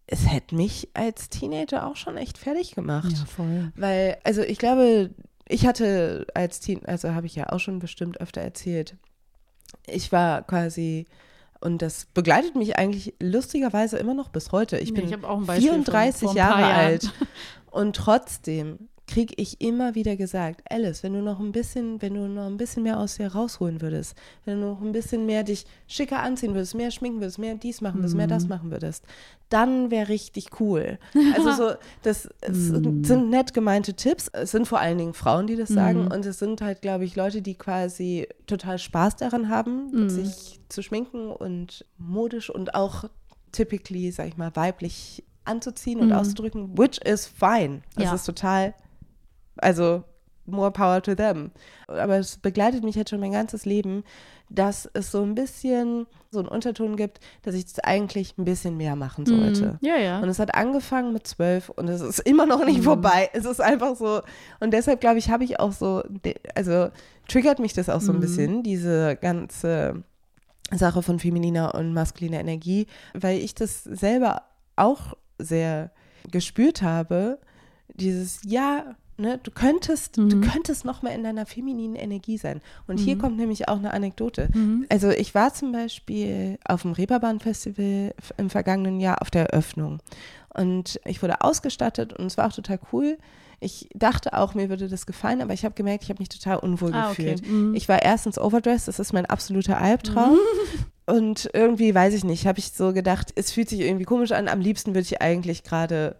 Speaker 3: es hätte mich als Teenager auch schon echt fertig gemacht.
Speaker 2: Ja, voll.
Speaker 3: Weil, also ich glaube, ich hatte als Teen, also habe ich ja auch schon bestimmt öfter erzählt, ich war quasi, und das begleitet mich eigentlich lustigerweise immer noch bis heute. Ich
Speaker 2: Nee,
Speaker 3: bin
Speaker 2: ich hab auch ein Beispiel von
Speaker 3: 34
Speaker 2: vor ein paar
Speaker 3: Jahre alt und trotzdem kriege ich immer wieder gesagt, Alice, wenn du noch ein bisschen, wenn du noch ein bisschen mehr aus dir rausholen würdest, wenn du noch ein bisschen mehr dich schicker anziehen würdest, mehr schminken würdest, mehr dies machen würdest, mehr das machen würdest, dann wäre richtig cool. Also so, das es sind nett gemeinte Tipps. Es sind vor allen Dingen Frauen, die das sagen und es sind halt, glaube ich, Leute, die quasi total Spaß daran haben, sich zu schminken und modisch und auch typically, sag ich mal, weiblich anzuziehen und auszudrücken, which is fine. Das
Speaker 2: Ja.
Speaker 3: ist total, also more power to them. Aber es begleitet mich jetzt schon mein ganzes Leben, dass es so ein bisschen so einen Unterton gibt, dass ich das eigentlich ein bisschen mehr machen sollte.
Speaker 2: Ja, ja.
Speaker 3: Und es hat angefangen mit zwölf und es ist immer noch nicht vorbei. Es ist einfach so. Und deshalb glaube ich, habe ich auch so, also triggert mich das auch so ein bisschen, diese ganze Sache von femininer und maskuliner Energie, weil ich das selber auch sehr gespürt habe. Dieses, ja, ne, du könntest, du könntest noch mal in deiner femininen Energie sein. Und hier kommt nämlich auch eine Anekdote. Also ich war zum Beispiel auf dem Reeperbahn-Festival im vergangenen Jahr auf der Eröffnung. Und ich wurde ausgestattet und es war auch total cool. Ich dachte auch, mir würde das gefallen, aber ich habe gemerkt, ich habe mich total unwohl
Speaker 2: Ah, okay.
Speaker 3: gefühlt.
Speaker 2: Mhm.
Speaker 3: Ich war erstens overdressed, das ist mein absoluter Albtraum. Und irgendwie, weiß ich nicht, habe ich so gedacht, es fühlt sich irgendwie komisch an. Am liebsten würde ich eigentlich gerade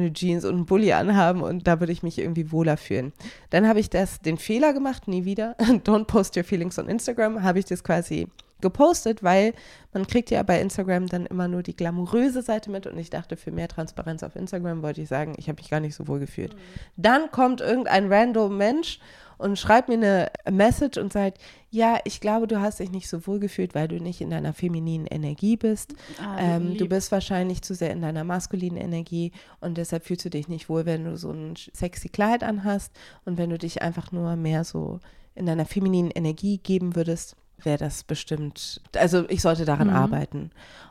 Speaker 3: eine Jeans und einen Bulli anhaben und da würde ich mich irgendwie wohler fühlen. Dann habe ich das, den Fehler gemacht, nie wieder. Don't post your feelings on Instagram, habe ich das quasi gepostet, weil man kriegt ja bei Instagram dann immer nur die glamouröse Seite mit und ich dachte, für mehr Transparenz auf Instagram wollte ich sagen, ich habe mich gar nicht so wohl gefühlt. Dann kommt irgendein random Mensch und schreibt mir eine Message und sagt, ja, ich glaube, du hast dich nicht so wohl gefühlt, weil du nicht in deiner femininen Energie bist.
Speaker 2: Ah,
Speaker 3: ähm, du bist wahrscheinlich zu sehr in deiner maskulinen Energie und deshalb fühlst du dich nicht wohl, wenn du so ein sexy Kleid anhast und wenn du dich einfach nur mehr so in deiner femininen Energie geben würdest, wäre das bestimmt, also ich sollte daran
Speaker 2: Mhm.
Speaker 3: arbeiten.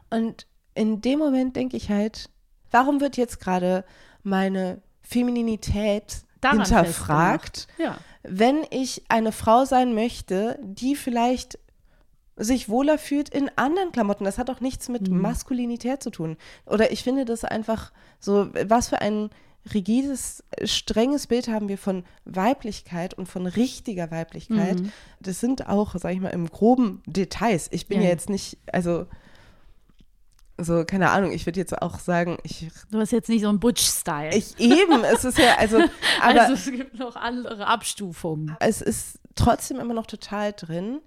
Speaker 3: Und in dem Moment denke ich halt, warum wird jetzt gerade meine Femininität
Speaker 2: Daran
Speaker 3: hinterfragt?
Speaker 2: Ja.
Speaker 3: wenn ich eine Frau sein möchte, die vielleicht sich wohler fühlt in anderen Klamotten. Das hat auch nichts mit
Speaker 2: Mhm.
Speaker 3: Maskulinität zu tun. Oder ich finde das einfach so, was für ein rigides, strenges Bild haben wir von Weiblichkeit und von richtiger Weiblichkeit.
Speaker 2: Mhm.
Speaker 3: Das sind auch, sag ich mal, im groben Details. Ich bin
Speaker 2: Ja.
Speaker 3: ja jetzt nicht, also so, keine Ahnung, ich würde jetzt auch sagen, ich,
Speaker 2: Du hast jetzt nicht so einen Butch-Style.
Speaker 3: ich eben, es ist ja, also, aber
Speaker 2: also es gibt noch andere Abstufungen.
Speaker 3: es ist trotzdem immer noch total drin.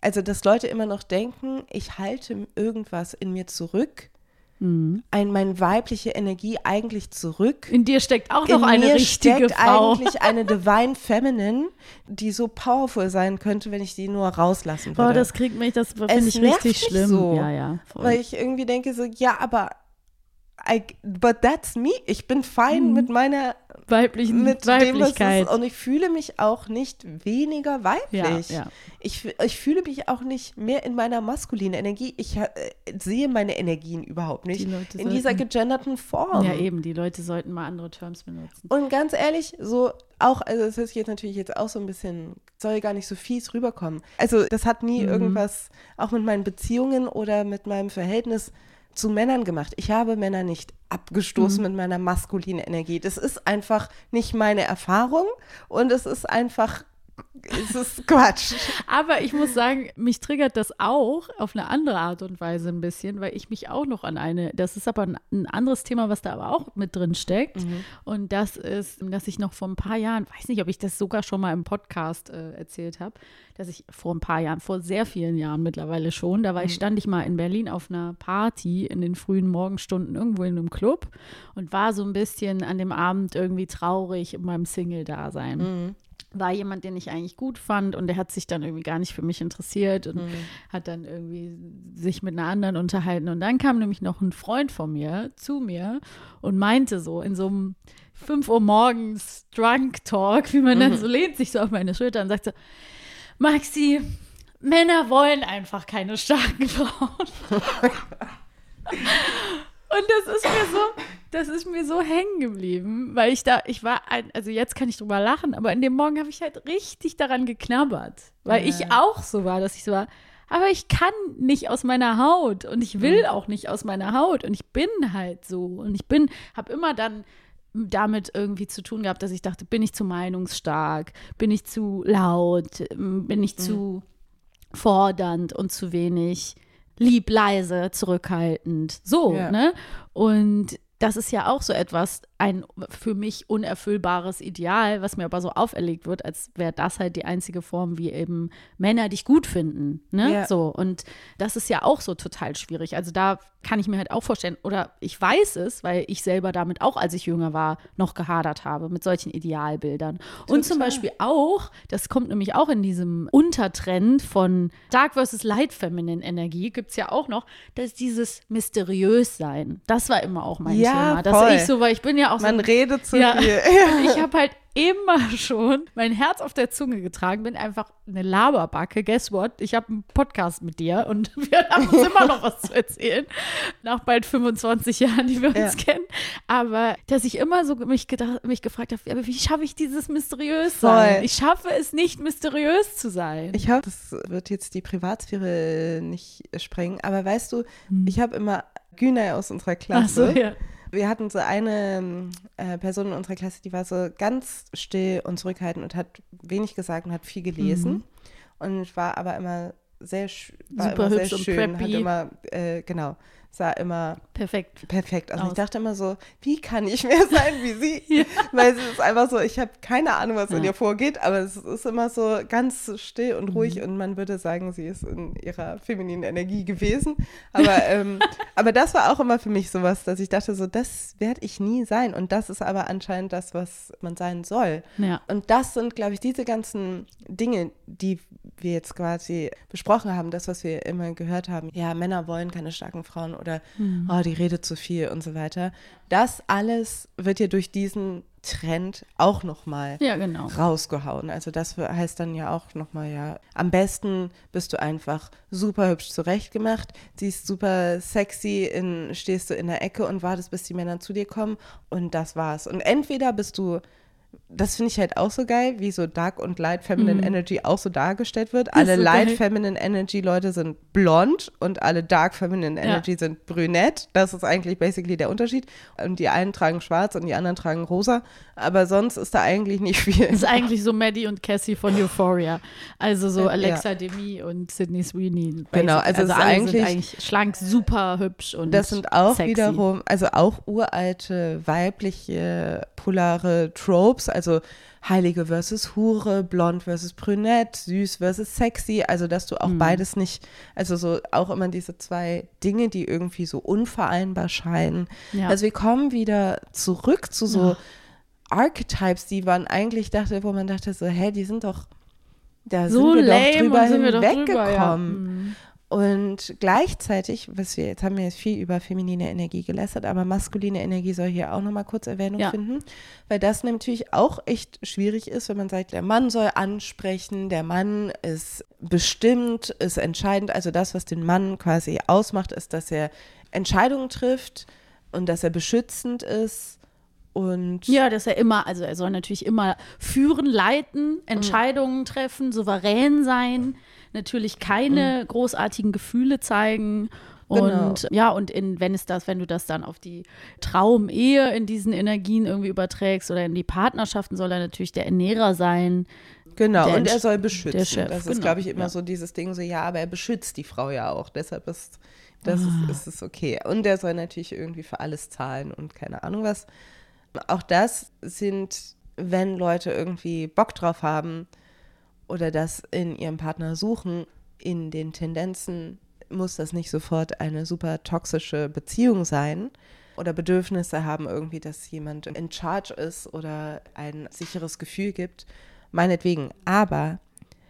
Speaker 3: Also, dass Leute immer noch denken, ich halte irgendwas in mir zurück,
Speaker 2: Mhm.
Speaker 3: ein, meine weibliche Energie eigentlich zurück.
Speaker 2: In dir steckt auch noch
Speaker 3: in
Speaker 2: eine
Speaker 3: mir
Speaker 2: richtige
Speaker 3: steckt
Speaker 2: Frau.
Speaker 3: eigentlich eine Divine Feminine, die so powerful sein könnte, wenn ich die nur rauslassen würde.
Speaker 2: Boah, das kriegt mich, das finde ich richtig schlimm.
Speaker 3: so.
Speaker 2: Ja, ja. voll.
Speaker 3: Weil ich irgendwie denke so, ja, aber I, but that's me. Ich bin fein mit meiner
Speaker 2: Weiblichen
Speaker 3: mit dem, was.
Speaker 2: Weiblichkeit.
Speaker 3: ist. Und ich fühle mich auch nicht weniger weiblich.
Speaker 2: Ja, ja.
Speaker 3: Ich, ich fühle mich auch nicht mehr in meiner maskulinen Energie. Ich äh, sehe meine Energien überhaupt nicht
Speaker 2: Die
Speaker 3: in dieser
Speaker 2: sollten-
Speaker 3: gegenderten Form.
Speaker 2: ja, eben, die Leute sollten mal andere Terms benutzen.
Speaker 3: Und ganz ehrlich, so auch, also das ist jetzt natürlich jetzt auch so ein bisschen, soll gar nicht so fies rüberkommen. Also das hat nie
Speaker 2: Mhm.
Speaker 3: irgendwas, auch mit meinen Beziehungen oder mit meinem Verhältnis zu Männern gemacht. Ich habe Männer nicht abgestoßen mhm. mit meiner maskulinen Energie. Das ist einfach nicht meine Erfahrung und es ist einfach es ist Quatsch.
Speaker 2: Aber ich muss sagen, mich triggert das auch auf eine andere Art und Weise ein bisschen, weil ich mich auch noch an eine, das ist aber ein, ein anderes Thema, was da aber auch mit drin steckt. Mhm. Und das ist, dass ich noch vor ein paar Jahren, weiß nicht, ob ich das sogar schon mal im Podcast äh, erzählt habe, dass ich vor ein paar Jahren, vor sehr vielen Jahren mittlerweile schon, da war mhm. ich, stand ich mal in Berlin auf einer Party in den frühen Morgenstunden irgendwo in einem Club und war so ein bisschen an dem Abend irgendwie traurig in meinem Single-Dasein. Mhm war jemand, den ich eigentlich gut fand und der hat sich dann irgendwie gar nicht für mich interessiert und mhm. hat dann irgendwie sich mit einer anderen unterhalten. Und dann kam nämlich noch ein Freund von mir zu mir und meinte so in so einem 5 Uhr morgens Drunk Talk, wie man mhm. dann so lehnt sich so auf meine Schulter und sagt so, Maxi, Männer wollen einfach keine starken Frauen. Und das ist mir so, das ist mir so hängen geblieben, weil ich da, ich war, ein, also jetzt kann ich drüber lachen, aber in dem Morgen habe ich halt richtig daran geknabbert, weil ja. ich auch so war, dass ich so war, aber ich kann nicht aus meiner Haut und ich will mhm. auch nicht aus meiner Haut und ich bin halt so und ich bin, habe immer dann damit irgendwie zu tun gehabt, dass ich dachte, bin ich zu meinungsstark, bin ich zu laut, bin ich mhm. zu fordernd und zu wenig lieb, leise, zurückhaltend. So, ja. ne? Und das ist ja auch so etwas, ein für mich unerfüllbares Ideal, was mir aber so auferlegt wird, als wäre das halt die einzige Form, wie eben Männer dich gut finden. Ne? Ja. So, und das ist ja auch so total schwierig. Also da kann ich mir halt auch vorstellen, oder ich weiß es, weil ich selber damit auch, als ich jünger war, noch gehadert habe mit solchen Idealbildern. Total. Und zum Beispiel auch, das kommt nämlich auch in diesem Untertrend von Dark versus Light Feminine Energie, gibt es ja auch noch, dass dieses mysteriös sein, das war immer auch mein ja, Thema. Dass voll. ich so, weil ich bin ja auch
Speaker 3: Man
Speaker 2: so.
Speaker 3: redet zu ja. viel.
Speaker 2: ich habe halt immer schon mein Herz auf der Zunge getragen, bin einfach eine Laberbacke. Guess what? Ich habe einen Podcast mit dir und wir haben uns immer noch was zu erzählen. Nach bald 25 Jahren, die wir uns ja. kennen. Aber dass ich immer so mich, gedacht, mich gefragt habe, wie schaffe ich dieses mysteriös sein? Ich schaffe es nicht, mysteriös zu sein.
Speaker 3: Ich hoffe, das wird jetzt die Privatsphäre nicht sprengen. Aber weißt du, hm. ich habe immer Güner aus unserer Klasse. So, ja wir hatten so eine äh, Person in unserer Klasse, die war so ganz still und zurückhaltend und hat wenig gesagt und hat viel gelesen. Mhm. Und war aber immer sehr, war
Speaker 2: Super
Speaker 3: immer
Speaker 2: hübsch
Speaker 3: sehr schön, und preppy. hat immer, äh, genau, sah immer
Speaker 2: perfekt.
Speaker 3: Perfekt. Also aus. ich dachte immer so, wie kann ich mehr sein wie sie? ja. Weil es ist einfach so, ich habe keine Ahnung, was ja. in ihr vorgeht, aber es ist immer so ganz still und ruhig mhm. und man würde sagen, sie ist in ihrer femininen Energie gewesen. Aber, ähm, aber das war auch immer für mich sowas, dass ich dachte so, das werde ich nie sein. Und das ist aber anscheinend das, was man sein soll.
Speaker 2: Ja.
Speaker 3: Und das sind, glaube ich, diese ganzen Dinge, die wir jetzt quasi besprochen haben, das, was wir immer gehört haben. Ja, Männer wollen keine starken Frauen oder mhm. oh, die redet zu viel und so weiter. Das alles wird ja durch diesen Trend auch nochmal
Speaker 2: ja, genau.
Speaker 3: rausgehauen. Also das heißt dann ja auch nochmal, ja, am besten bist du einfach super hübsch zurechtgemacht, siehst super sexy, in, stehst du in der Ecke und wartest, bis die Männer zu dir kommen und das war's. Und entweder bist du das finde ich halt auch so geil, wie so Dark und Light Feminine mhm. Energy auch so dargestellt wird. Alle so Light geil. Feminine Energy Leute sind blond und alle Dark Feminine Energy ja. sind brünett. Das ist eigentlich basically der Unterschied. Und die einen tragen schwarz und die anderen tragen rosa. Aber sonst ist da eigentlich nicht viel. Das
Speaker 2: ist eigentlich so Maddie und Cassie von Euphoria. Also so Alexa ja. Demi und Sydney Sweeney.
Speaker 3: Genau, also, also alle eigentlich, sind eigentlich
Speaker 2: schlank, super hübsch und
Speaker 3: Das sind auch
Speaker 2: sexy.
Speaker 3: wiederum, also auch uralte weibliche polare Tropes also Heilige versus Hure, blond versus brünett, süß versus sexy, also dass du auch mhm. beides nicht, also so auch immer diese zwei Dinge, die irgendwie so unvereinbar scheinen. Ja. Also wir kommen wieder zurück zu so ja. Archetypes, die man eigentlich dachte, wo man dachte so, hä, die sind doch, da so sind wir doch drüber hinweggekommen. Ja. Und gleichzeitig, was wir, jetzt haben wir jetzt viel über feminine Energie gelästert, aber maskuline Energie soll hier auch nochmal kurz Erwähnung ja. finden, weil das natürlich auch echt schwierig ist, wenn man sagt, der Mann soll ansprechen, der Mann ist bestimmt, ist entscheidend. Also das, was den Mann quasi ausmacht, ist, dass er Entscheidungen trifft und dass er beschützend ist. Und
Speaker 2: ja, dass er immer, also er soll natürlich immer führen, leiten, Entscheidungen mhm. treffen, souverän sein natürlich keine mhm. großartigen Gefühle zeigen Genau. Und ja, und in, wenn es das, wenn du das dann auf die Traumehe in diesen Energien irgendwie überträgst oder in die Partnerschaften, soll er natürlich der Ernährer sein.
Speaker 3: Genau, und er soll beschützen.
Speaker 2: Chef,
Speaker 3: das ist,
Speaker 2: genau,
Speaker 3: glaube ich, immer
Speaker 2: ja.
Speaker 3: so dieses Ding, so ja, aber er beschützt die Frau ja auch. Deshalb ist das
Speaker 2: Ah.
Speaker 3: ist, ist es okay. Und er soll natürlich irgendwie für alles zahlen und keine Ahnung was. Auch das sind, wenn Leute irgendwie Bock drauf haben oder das in ihrem Partner suchen, in den Tendenzen muss das nicht sofort eine super toxische Beziehung sein oder Bedürfnisse haben irgendwie, dass jemand in charge ist oder ein sicheres Gefühl gibt. Meinetwegen. Aber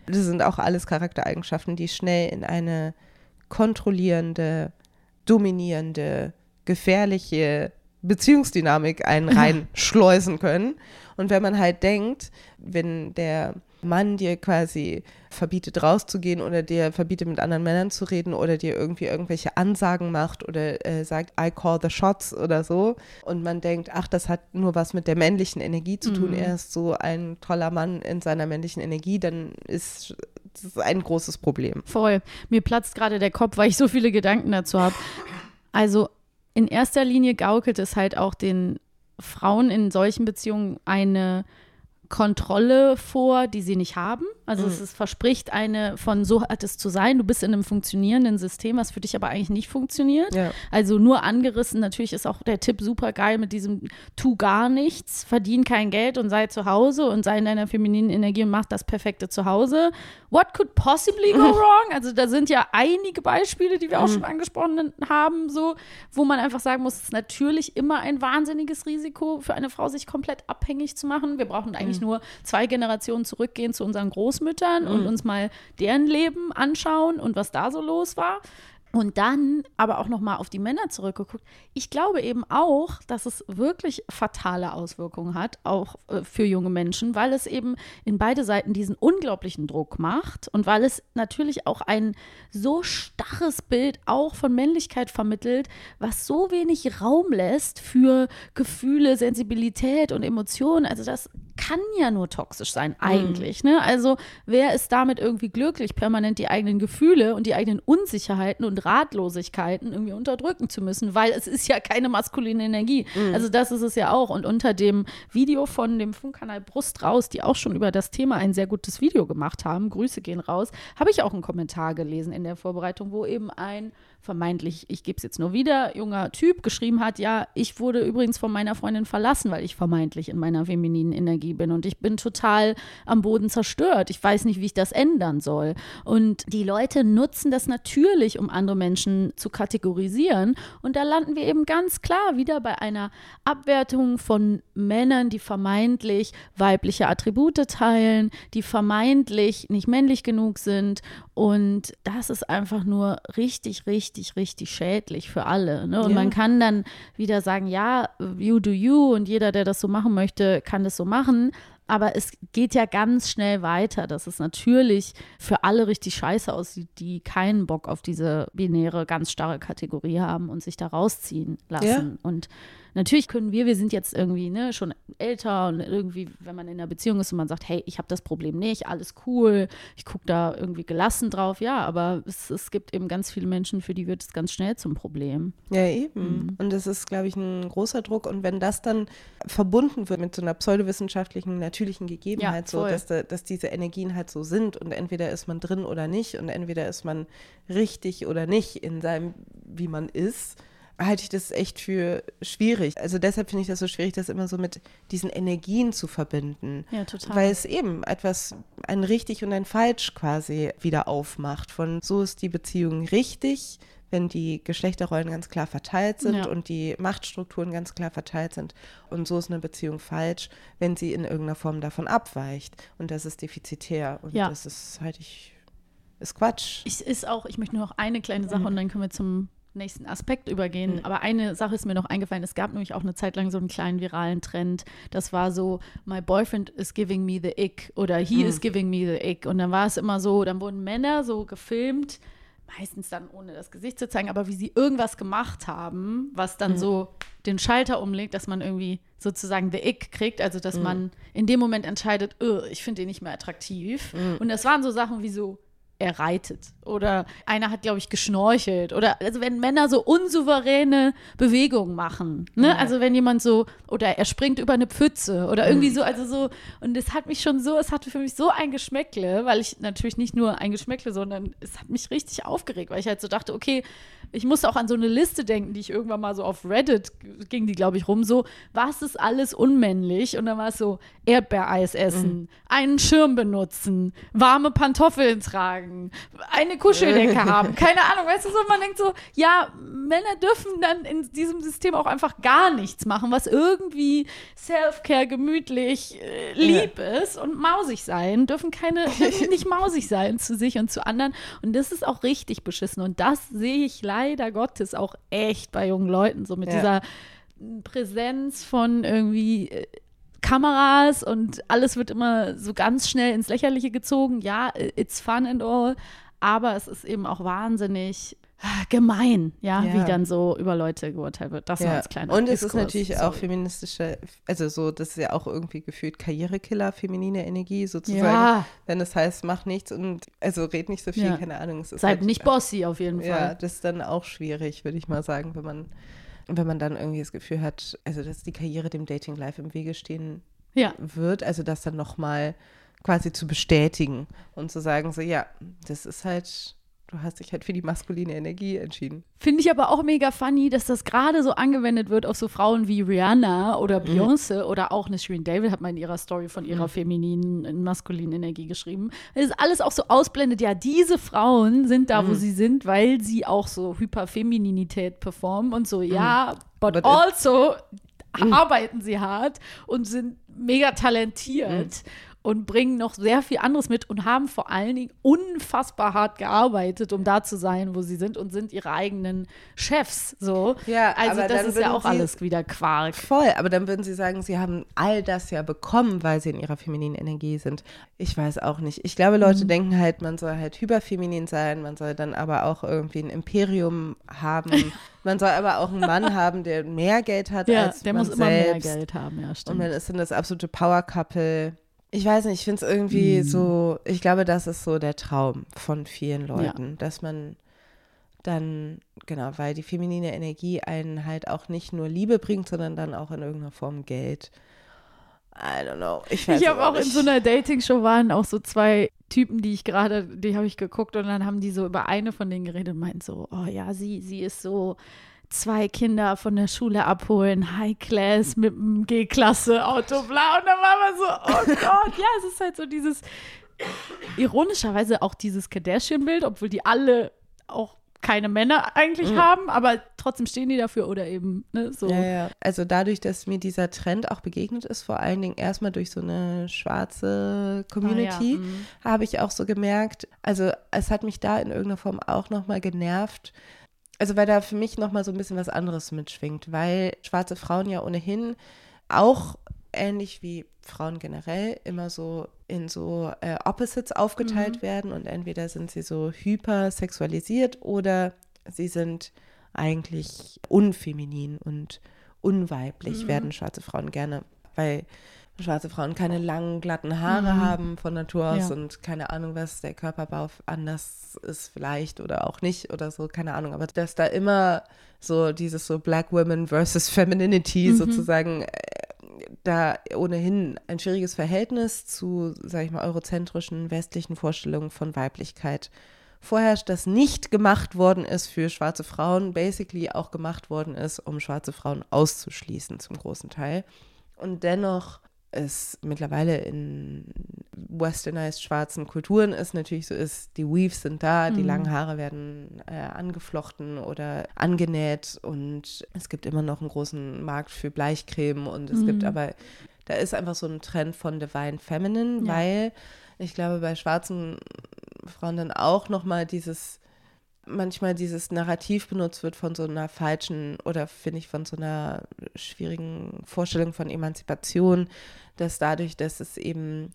Speaker 3: das sind auch alles Charaktereigenschaften, die schnell in eine kontrollierende, dominierende, gefährliche Beziehungsdynamik einen reinschleusen können. Und wenn man halt denkt, wenn der Mann dir quasi verbietet rauszugehen oder dir verbietet mit anderen Männern zu reden oder dir irgendwie irgendwelche Ansagen macht oder äh, sagt, I call the shots oder so und man denkt, ach, das hat nur was mit der männlichen Energie zu tun, er ist so ein toller Mann in seiner männlichen Energie, dann ist das ein großes Problem.
Speaker 2: Voll. Mir platzt gerade der Kopf, weil ich so viele Gedanken dazu habe. Also in erster Linie gaukelt es halt auch den Frauen in solchen Beziehungen eine Kontrolle vor, die sie nicht haben. Also es ist, verspricht eine von so hat es zu sein. Du bist in einem funktionierenden System, was für dich aber eigentlich nicht funktioniert.
Speaker 3: Ja.
Speaker 2: Also nur angerissen. Natürlich ist auch der Tipp super geil mit diesem tu gar nichts, verdien kein Geld und sei zu Hause und sei in deiner femininen Energie und mach das perfekte Zuhause. What could possibly go wrong? Also da sind ja einige Beispiele, die wir auch schon angesprochen haben, so, wo man einfach sagen muss, es ist natürlich immer ein wahnsinniges Risiko für eine Frau, sich komplett abhängig zu machen. Wir brauchen eigentlich nur zwei Generationen zurückgehen zu unseren Großmüttern und uns mal deren Leben anschauen und was da so los war. Und dann aber auch noch mal auf die Männer zurückgeguckt. Ich glaube eben auch, dass es wirklich fatale Auswirkungen hat, auch äh, für junge Menschen, weil es eben in beide Seiten diesen unglaublichen Druck macht und weil es natürlich auch ein so starres Bild auch von Männlichkeit vermittelt, was so wenig Raum lässt für Gefühle, Sensibilität und Emotionen. Also das kann ja nur toxisch sein, eigentlich. Ne? Also wer ist damit irgendwie glücklich, permanent die eigenen Gefühle und die eigenen Unsicherheiten und Ratlosigkeiten irgendwie unterdrücken zu müssen, weil es ist ja keine maskuline Energie. Also das ist es ja auch. Und unter dem Video von dem Funkkanal Brust raus, die auch schon über das Thema ein sehr gutes Video gemacht haben, Grüße gehen raus, habe ich auch einen Kommentar gelesen in der Vorbereitung, wo eben ein vermeintlich, ich gebe es jetzt nur wieder, junger Typ geschrieben hat, ja, ich wurde übrigens von meiner Freundin verlassen, weil ich vermeintlich in meiner femininen Energie bin und ich bin total am Boden zerstört. Ich weiß nicht, wie ich das ändern soll. Und die Leute nutzen das natürlich, um andere Menschen zu kategorisieren. Und da landen wir eben ganz klar wieder bei einer Abwertung von Männern, die vermeintlich weibliche Attribute teilen, die vermeintlich nicht männlich genug sind. Und das ist einfach nur richtig, richtig, richtig schädlich für alle. Ne? Und
Speaker 3: Ja.
Speaker 2: man kann dann wieder sagen, ja, you do you und jeder, der das so machen möchte, kann das so machen. Aber es geht ja ganz schnell weiter, dass es natürlich für alle richtig scheiße aussieht, die keinen Bock auf diese binäre, ganz starre Kategorie haben und sich da rausziehen lassen. Und natürlich können wir, wir sind jetzt irgendwie ne, schon älter und irgendwie, wenn man in einer Beziehung ist und man sagt, hey, ich habe das Problem nicht, alles cool, ich gucke da irgendwie gelassen drauf, ja, aber es, es gibt eben ganz viele Menschen, für die wird es ganz schnell zum Problem.
Speaker 3: Ja, eben.
Speaker 2: Mhm.
Speaker 3: Und das ist, glaube ich, ein großer Druck. Und wenn das dann verbunden wird mit so einer pseudowissenschaftlichen, natürlichen Gegebenheit, so,
Speaker 2: voll.
Speaker 3: dass, da, dass diese Energien halt so sind und entweder ist man drin oder nicht und entweder ist man richtig oder nicht in seinem, wie man ist, halte ich das echt für schwierig. Also deshalb finde ich das so schwierig, das immer so mit diesen Energien zu verbinden.
Speaker 2: Ja, total.
Speaker 3: Weil es eben etwas, ein richtig und ein falsch quasi wieder aufmacht. Von so ist die Beziehung richtig, wenn die Geschlechterrollen ganz klar verteilt sind
Speaker 2: Ja.
Speaker 3: und die Machtstrukturen ganz klar verteilt sind. Und so ist eine Beziehung falsch, wenn sie in irgendeiner Form davon abweicht. Und das ist defizitär. Und
Speaker 2: Ja.
Speaker 3: das ist halt ich, ist Quatsch.
Speaker 2: Ich ist auch, ich möchte nur noch eine kleine Sache und dann können wir zum nächsten Aspekt übergehen.
Speaker 3: Mhm.
Speaker 2: Aber eine Sache ist mir noch eingefallen. Es gab nämlich auch eine Zeit lang so einen kleinen viralen Trend. Das war so, my boyfriend is giving me the ick oder he
Speaker 3: Mhm.
Speaker 2: is giving me the ick. Und dann war es immer so, dann wurden Männer so gefilmt, meistens dann ohne das Gesicht zu zeigen, aber wie sie irgendwas gemacht haben, was
Speaker 3: Mhm.
Speaker 2: dann so den Schalter umlegt, dass man irgendwie sozusagen the ick kriegt, also
Speaker 3: Mhm.
Speaker 2: dass man in dem Moment entscheidet, "Ugh, ich finde den nicht mehr attraktiv. Und das waren so Sachen wie so, er reitet. Oder einer hat, glaube ich, geschnorchelt. Oder also wenn Männer so unsouveräne Bewegungen machen. Ne? Ja. Also wenn jemand so, oder er springt über eine Pfütze oder irgendwie mhm. so, also so, und es hat mich schon so, es hatte für mich so ein Geschmäckle, weil ich natürlich nicht nur ein Geschmäckle, sondern es hat mich richtig aufgeregt, weil ich halt so dachte, okay, ich musste auch an so eine Liste denken, die ich irgendwann mal so auf Reddit ging, die glaube ich rum, so, was ist alles unmännlich? Und dann war es so, Erdbeereis essen, mhm. einen Schirm benutzen, warme Pantoffeln tragen, eine Kuscheldecke haben, keine Ahnung, weißt du so, man denkt so, ja, Männer dürfen dann in diesem System auch einfach gar nichts machen, was irgendwie Self-Care gemütlich äh, lieb ja. ist und mausig sein, dürfen keine, dürfen nicht mausig sein zu sich und zu anderen und das ist auch richtig beschissen und das sehe ich leider leider Gottes auch echt bei jungen Leuten, so mit ja. dieser Präsenz von irgendwie äh, Kameras und alles wird immer so ganz schnell ins Lächerliche gezogen. Ja, it's fun and all, aber es ist eben auch wahnsinnig gemein, ja, ja, wie dann so über Leute geurteilt wird. Das ja. als kleiner
Speaker 3: Und es ist natürlich Sorry. auch feministische, also so, das ist ja auch irgendwie gefühlt Karrierekiller, feminine Energie sozusagen. Ja. Wenn es heißt, mach nichts und also red nicht so viel, ja. keine Ahnung.
Speaker 2: Seid halt, nicht bossy auf jeden Fall.
Speaker 3: Ja, das ist dann auch schwierig, würde ich mal sagen, wenn man, wenn man dann irgendwie das Gefühl hat, also dass die Karriere dem Dating Life im Wege stehen wird, also das dann nochmal quasi zu bestätigen und zu sagen, so ja, das ist halt du hast dich halt für die maskuline Energie entschieden.
Speaker 2: Finde ich aber auch mega funny, dass das gerade so angewendet wird auf so Frauen wie Rihanna oder mhm. Beyoncé oder auch eine Shirin David hat mal in ihrer Story von ihrer mhm. femininen, maskulinen Energie geschrieben. Es ist alles auch so ausblendet. Ja, diese Frauen sind da, mhm. wo sie sind, weil sie auch so Hyperfemininität performen und so, ja, mhm. but, but also mhm. arbeiten sie hart und sind mega talentiert und bringen noch sehr viel anderes mit und haben vor allen Dingen unfassbar hart gearbeitet, um da zu sein, wo sie sind und sind ihre eigenen Chefs. So.
Speaker 3: Ja,
Speaker 2: also das ist ja auch alles wieder Quark.
Speaker 3: Voll, aber dann würden sie sagen, sie haben all das ja bekommen, weil sie in ihrer femininen Energie sind. Ich weiß auch nicht. Ich glaube, Leute mhm. denken halt, man soll halt hyperfeminin sein, man soll dann aber auch irgendwie ein Imperium haben. Man soll aber auch einen Mann haben, der mehr Geld hat ja, als der man muss selbst. immer mehr
Speaker 2: Geld haben, ja, stimmt.
Speaker 3: Und dann ist dann das absolute Power Couple ich weiß nicht, ich finde es irgendwie mm. so, ich glaube, das ist so der Traum von vielen Leuten, ja. dass man dann, genau, weil die feminine Energie einen halt auch nicht nur Liebe bringt, sondern dann auch in irgendeiner Form Geld. I don't know.
Speaker 2: Ich, ich habe auch in so einer Dating-Show waren auch so zwei Typen, die ich gerade, die habe ich geguckt und dann haben die so über eine von denen geredet und meinten so, oh ja, sie, sie ist so zwei Kinder von der Schule abholen, High Class mit einem G-Klasse-Auto, bla. Und dann war man so, oh Gott, ja, es ist halt so dieses, ironischerweise auch dieses Kardashian-Bild, obwohl die alle auch keine Männer eigentlich mhm. haben, aber trotzdem stehen die dafür oder eben ne, so.
Speaker 3: Ja, ja. Also dadurch, dass mir dieser Trend auch begegnet ist, vor allen Dingen erstmal durch so eine schwarze Community, ah, ja. mhm. habe ich auch so gemerkt, also es hat mich da in irgendeiner Form auch nochmal genervt, also weil da für mich nochmal so ein bisschen was anderes mitschwingt, weil schwarze Frauen ja ohnehin auch ähnlich wie Frauen generell immer so in so äh, Opposites aufgeteilt mhm. werden und entweder sind sie so hypersexualisiert oder sie sind eigentlich unfeminin und unweiblich, mhm. werden schwarze Frauen gerne, weil schwarze Frauen keine langen, glatten Haare mhm. haben von Natur aus ja. und keine Ahnung, was der Körperbau anders ist vielleicht oder auch nicht oder so, keine Ahnung. Aber dass da immer so dieses so Black Women versus Femininity mhm. sozusagen äh, da ohnehin ein schwieriges Verhältnis zu, sage ich mal, eurozentrischen westlichen Vorstellungen von Weiblichkeit vorherrscht, das nicht gemacht worden ist für schwarze Frauen, basically auch gemacht worden ist, um schwarze Frauen auszuschließen zum großen Teil. Und dennoch es mittlerweile in westernized schwarzen Kulturen ist, natürlich so ist, die Weaves sind da, mhm. die langen Haare werden äh, angeflochten oder angenäht und es gibt immer noch einen großen Markt für Bleichcreme und es mhm. gibt aber, da ist einfach so ein Trend von Divine Feminine, ja. weil ich glaube, bei schwarzen Frauen dann auch nochmal dieses manchmal dieses Narrativ benutzt wird von so einer falschen oder finde ich von so einer schwierigen Vorstellung von Emanzipation, dass dadurch, dass es eben,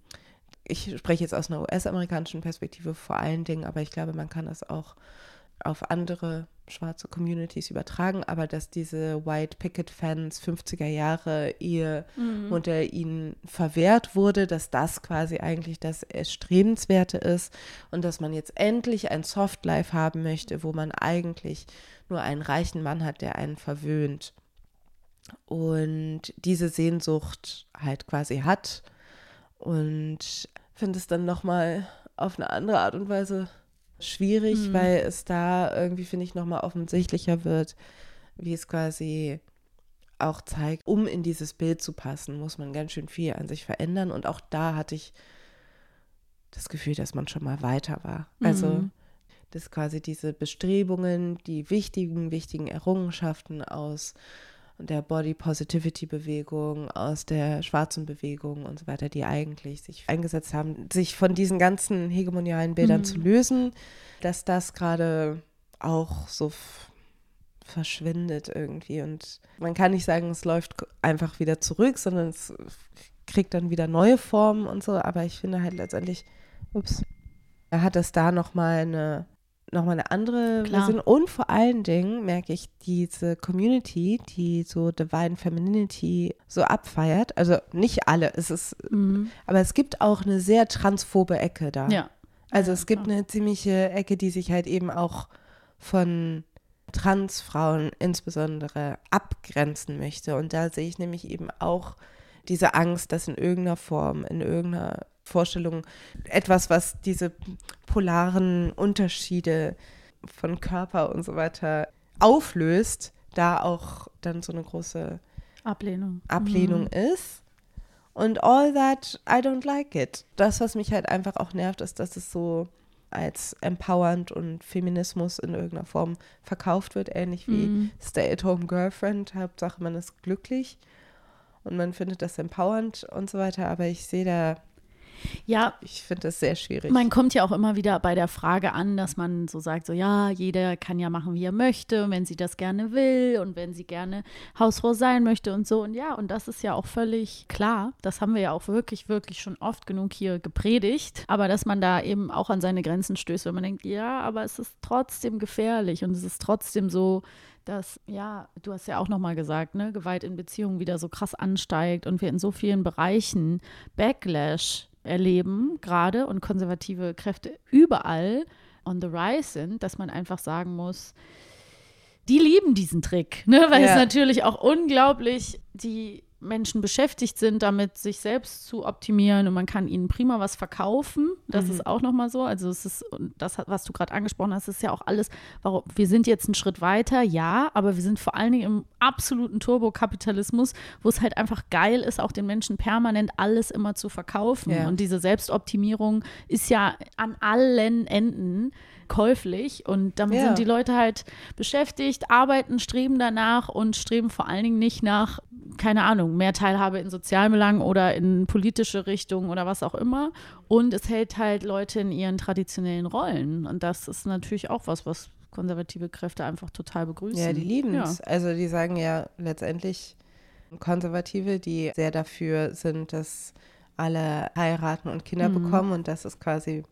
Speaker 3: ich spreche jetzt aus einer US-amerikanischen Perspektive vor allen Dingen, aber ich glaube, man kann das auch auf andere schwarze Communities übertragen, aber dass diese White Picket Fans 50er Jahre ihr mhm. Modell ihnen verwehrt wurde, dass das quasi eigentlich das Erstrebenswerte ist und dass man jetzt endlich ein Soft Life haben möchte, wo man eigentlich nur einen reichen Mann hat, der einen verwöhnt und diese Sehnsucht halt quasi hat und finde es dann nochmal auf eine andere Art und Weise schwierig, mhm. weil es da irgendwie, finde ich, nochmal offensichtlicher wird, wie es quasi auch zeigt, um in dieses Bild zu passen, muss man ganz schön viel an sich verändern. Und auch da hatte ich das Gefühl, dass man schon mal weiter war. Also, mhm. dass quasi diese Bestrebungen, die wichtigen, wichtigen Errungenschaften aus der Body Positivity Bewegung, aus der schwarzen Bewegung und so weiter, die eigentlich sich eingesetzt haben, sich von diesen ganzen hegemonialen Bildern mhm. zu lösen, dass das gerade auch so verschwindet irgendwie. Und man kann nicht sagen, es läuft einfach wieder zurück, sondern es kriegt dann wieder neue Formen und so. Aber ich finde halt letztendlich, ups, er hat es da nochmal eine nochmal eine andere Klar. Version. Und vor allen Dingen merke ich diese Community, die so Divine Femininity so abfeiert. Also nicht alle, es ist, mhm. aber es gibt auch eine sehr transphobe Ecke da.
Speaker 2: Ja.
Speaker 3: Also es gibt eine ziemliche Ecke, die sich halt eben auch von Transfrauen insbesondere abgrenzen möchte. Und da sehe ich nämlich eben auch diese Angst, dass in irgendeiner Form, in irgendeiner Vorstellung etwas, was diese polaren Unterschiede von Körper und so weiter auflöst, da auch dann so eine große
Speaker 2: Ablehnung,
Speaker 3: Ablehnung mhm. ist. Und all that, I don't like it. Das, was mich halt einfach auch nervt, ist, dass es so als empowernd und Feminismus in irgendeiner Form verkauft wird, ähnlich wie mhm. Stay-at-home-Girlfriend. Hauptsache, man ist glücklich und man findet das empowernd und so weiter. Aber ich sehe da
Speaker 2: ja.
Speaker 3: Ich finde das sehr schwierig.
Speaker 2: Man kommt ja auch immer wieder bei der Frage an, dass man so sagt, so ja, jeder kann ja machen, wie er möchte, wenn sie das gerne will und wenn sie gerne Hausfrau sein möchte und so. Und ja, und das ist ja auch völlig klar. Das haben wir ja auch wirklich, wirklich schon oft genug hier gepredigt. Aber dass man da eben auch an seine Grenzen stößt, wenn man denkt, ja, aber es ist trotzdem gefährlich und es ist trotzdem so, dass, ja, du hast ja auch nochmal gesagt, ne, Gewalt in Beziehungen wieder so krass ansteigt und wir in so vielen Bereichen Backlash erleben, gerade und konservative Kräfte überall on the rise sind, dass man einfach sagen muss, die lieben diesen Trick, ne? weil ja. es natürlich auch unglaublich die Menschen beschäftigt sind, damit sich selbst zu optimieren und man kann ihnen prima was verkaufen. Das mhm. ist auch nochmal so. Also es ist, das, was du gerade angesprochen hast, ist ja auch alles, warum, wir sind jetzt einen Schritt weiter, ja, aber wir sind vor allen Dingen im absoluten Turbokapitalismus, wo es halt einfach geil ist, auch den Menschen permanent alles immer zu verkaufen. Ja. Und diese Selbstoptimierung ist ja an allen Enden käuflich und damit ja. sind die Leute halt beschäftigt, arbeiten, streben danach und streben vor allen Dingen nicht nach, keine Ahnung, mehr Teilhabe in Sozialbelangen oder in politische Richtungen oder was auch immer. Und es hält halt Leute in ihren traditionellen Rollen. Und das ist natürlich auch was, was konservative Kräfte einfach total begrüßen.
Speaker 3: Ja, die lieben es. Ja. Also die sagen ja letztendlich Konservative, die sehr dafür sind, dass alle heiraten und Kinder mhm. bekommen und das ist quasi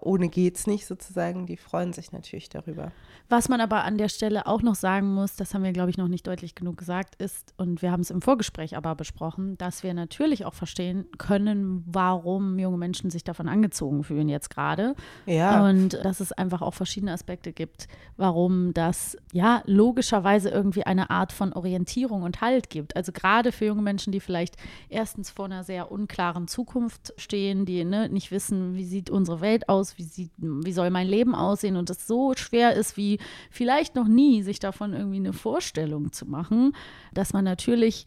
Speaker 3: ohne geht's nicht sozusagen. Die freuen sich natürlich darüber.
Speaker 2: Was man aber an der Stelle auch noch sagen muss, das haben wir, glaube ich, noch nicht deutlich genug gesagt, ist, und wir haben es im Vorgespräch aber besprochen, dass wir natürlich auch verstehen können, warum junge Menschen sich davon angezogen fühlen jetzt gerade.
Speaker 3: Ja.
Speaker 2: Und dass es einfach auch verschiedene Aspekte gibt, warum das ja logischerweise irgendwie eine Art von Orientierung und Halt gibt. Also gerade für junge Menschen, die vielleicht erstens vor einer sehr unklaren Zukunft stehen, die ne, nicht wissen, wie sieht unsere Welt aus, wie, sieht, wie soll mein Leben aussehen? Und es so schwer ist wie vielleicht noch nie, sich davon irgendwie eine Vorstellung zu machen, dass man natürlich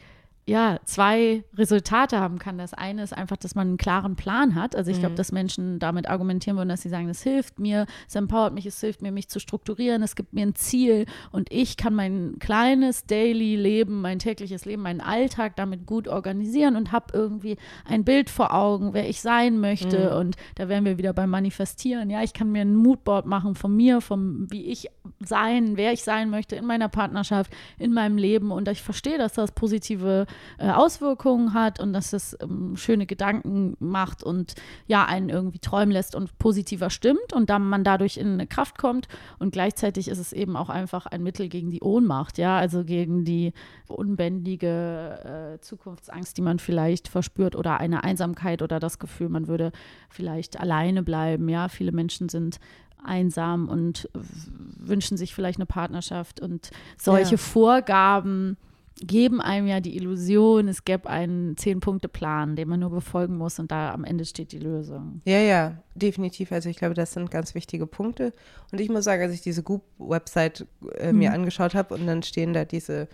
Speaker 2: ja, zwei Resultate haben kann. Das eine ist einfach, dass man einen klaren Plan hat. Also ich mhm. glaube, dass Menschen damit argumentieren würden, dass sie sagen, es hilft mir, es empowert mich, es hilft mir, mich zu strukturieren, es gibt mir ein Ziel und ich kann mein kleines Daily Leben, mein tägliches Leben, meinen Alltag damit gut organisieren und habe irgendwie ein Bild vor Augen, wer ich sein möchte. Mhm. Und da wären wir wieder beim Manifestieren. Ja, ich kann mir ein Moodboard machen von mir, vom, wie ich sein, wer ich sein möchte in meiner Partnerschaft, in meinem Leben. Und ich verstehe, dass das positive äh, Auswirkungen hat und dass das ähm, schöne Gedanken macht und ja, einen irgendwie träumen lässt und positiver stimmt und dann man dadurch in eine Kraft kommt. Und gleichzeitig ist es eben auch einfach ein Mittel gegen die Ohnmacht, ja, also gegen die unbändige äh, Zukunftsangst, die man vielleicht verspürt oder eine Einsamkeit oder das Gefühl, man würde vielleicht alleine bleiben. Ja, viele Menschen sind einsam und wünschen sich vielleicht eine Partnerschaft und solche ja. Vorgaben geben einem ja die Illusion, es gäbe einen Zehn-Punkte-Plan, den man nur befolgen muss und da am Ende steht die Lösung.
Speaker 3: Ja, ja, definitiv. Also ich glaube, das sind ganz wichtige Punkte. Und ich muss sagen, als ich diese Goop-Website äh, mir mhm. angeschaut habe und dann stehen da diese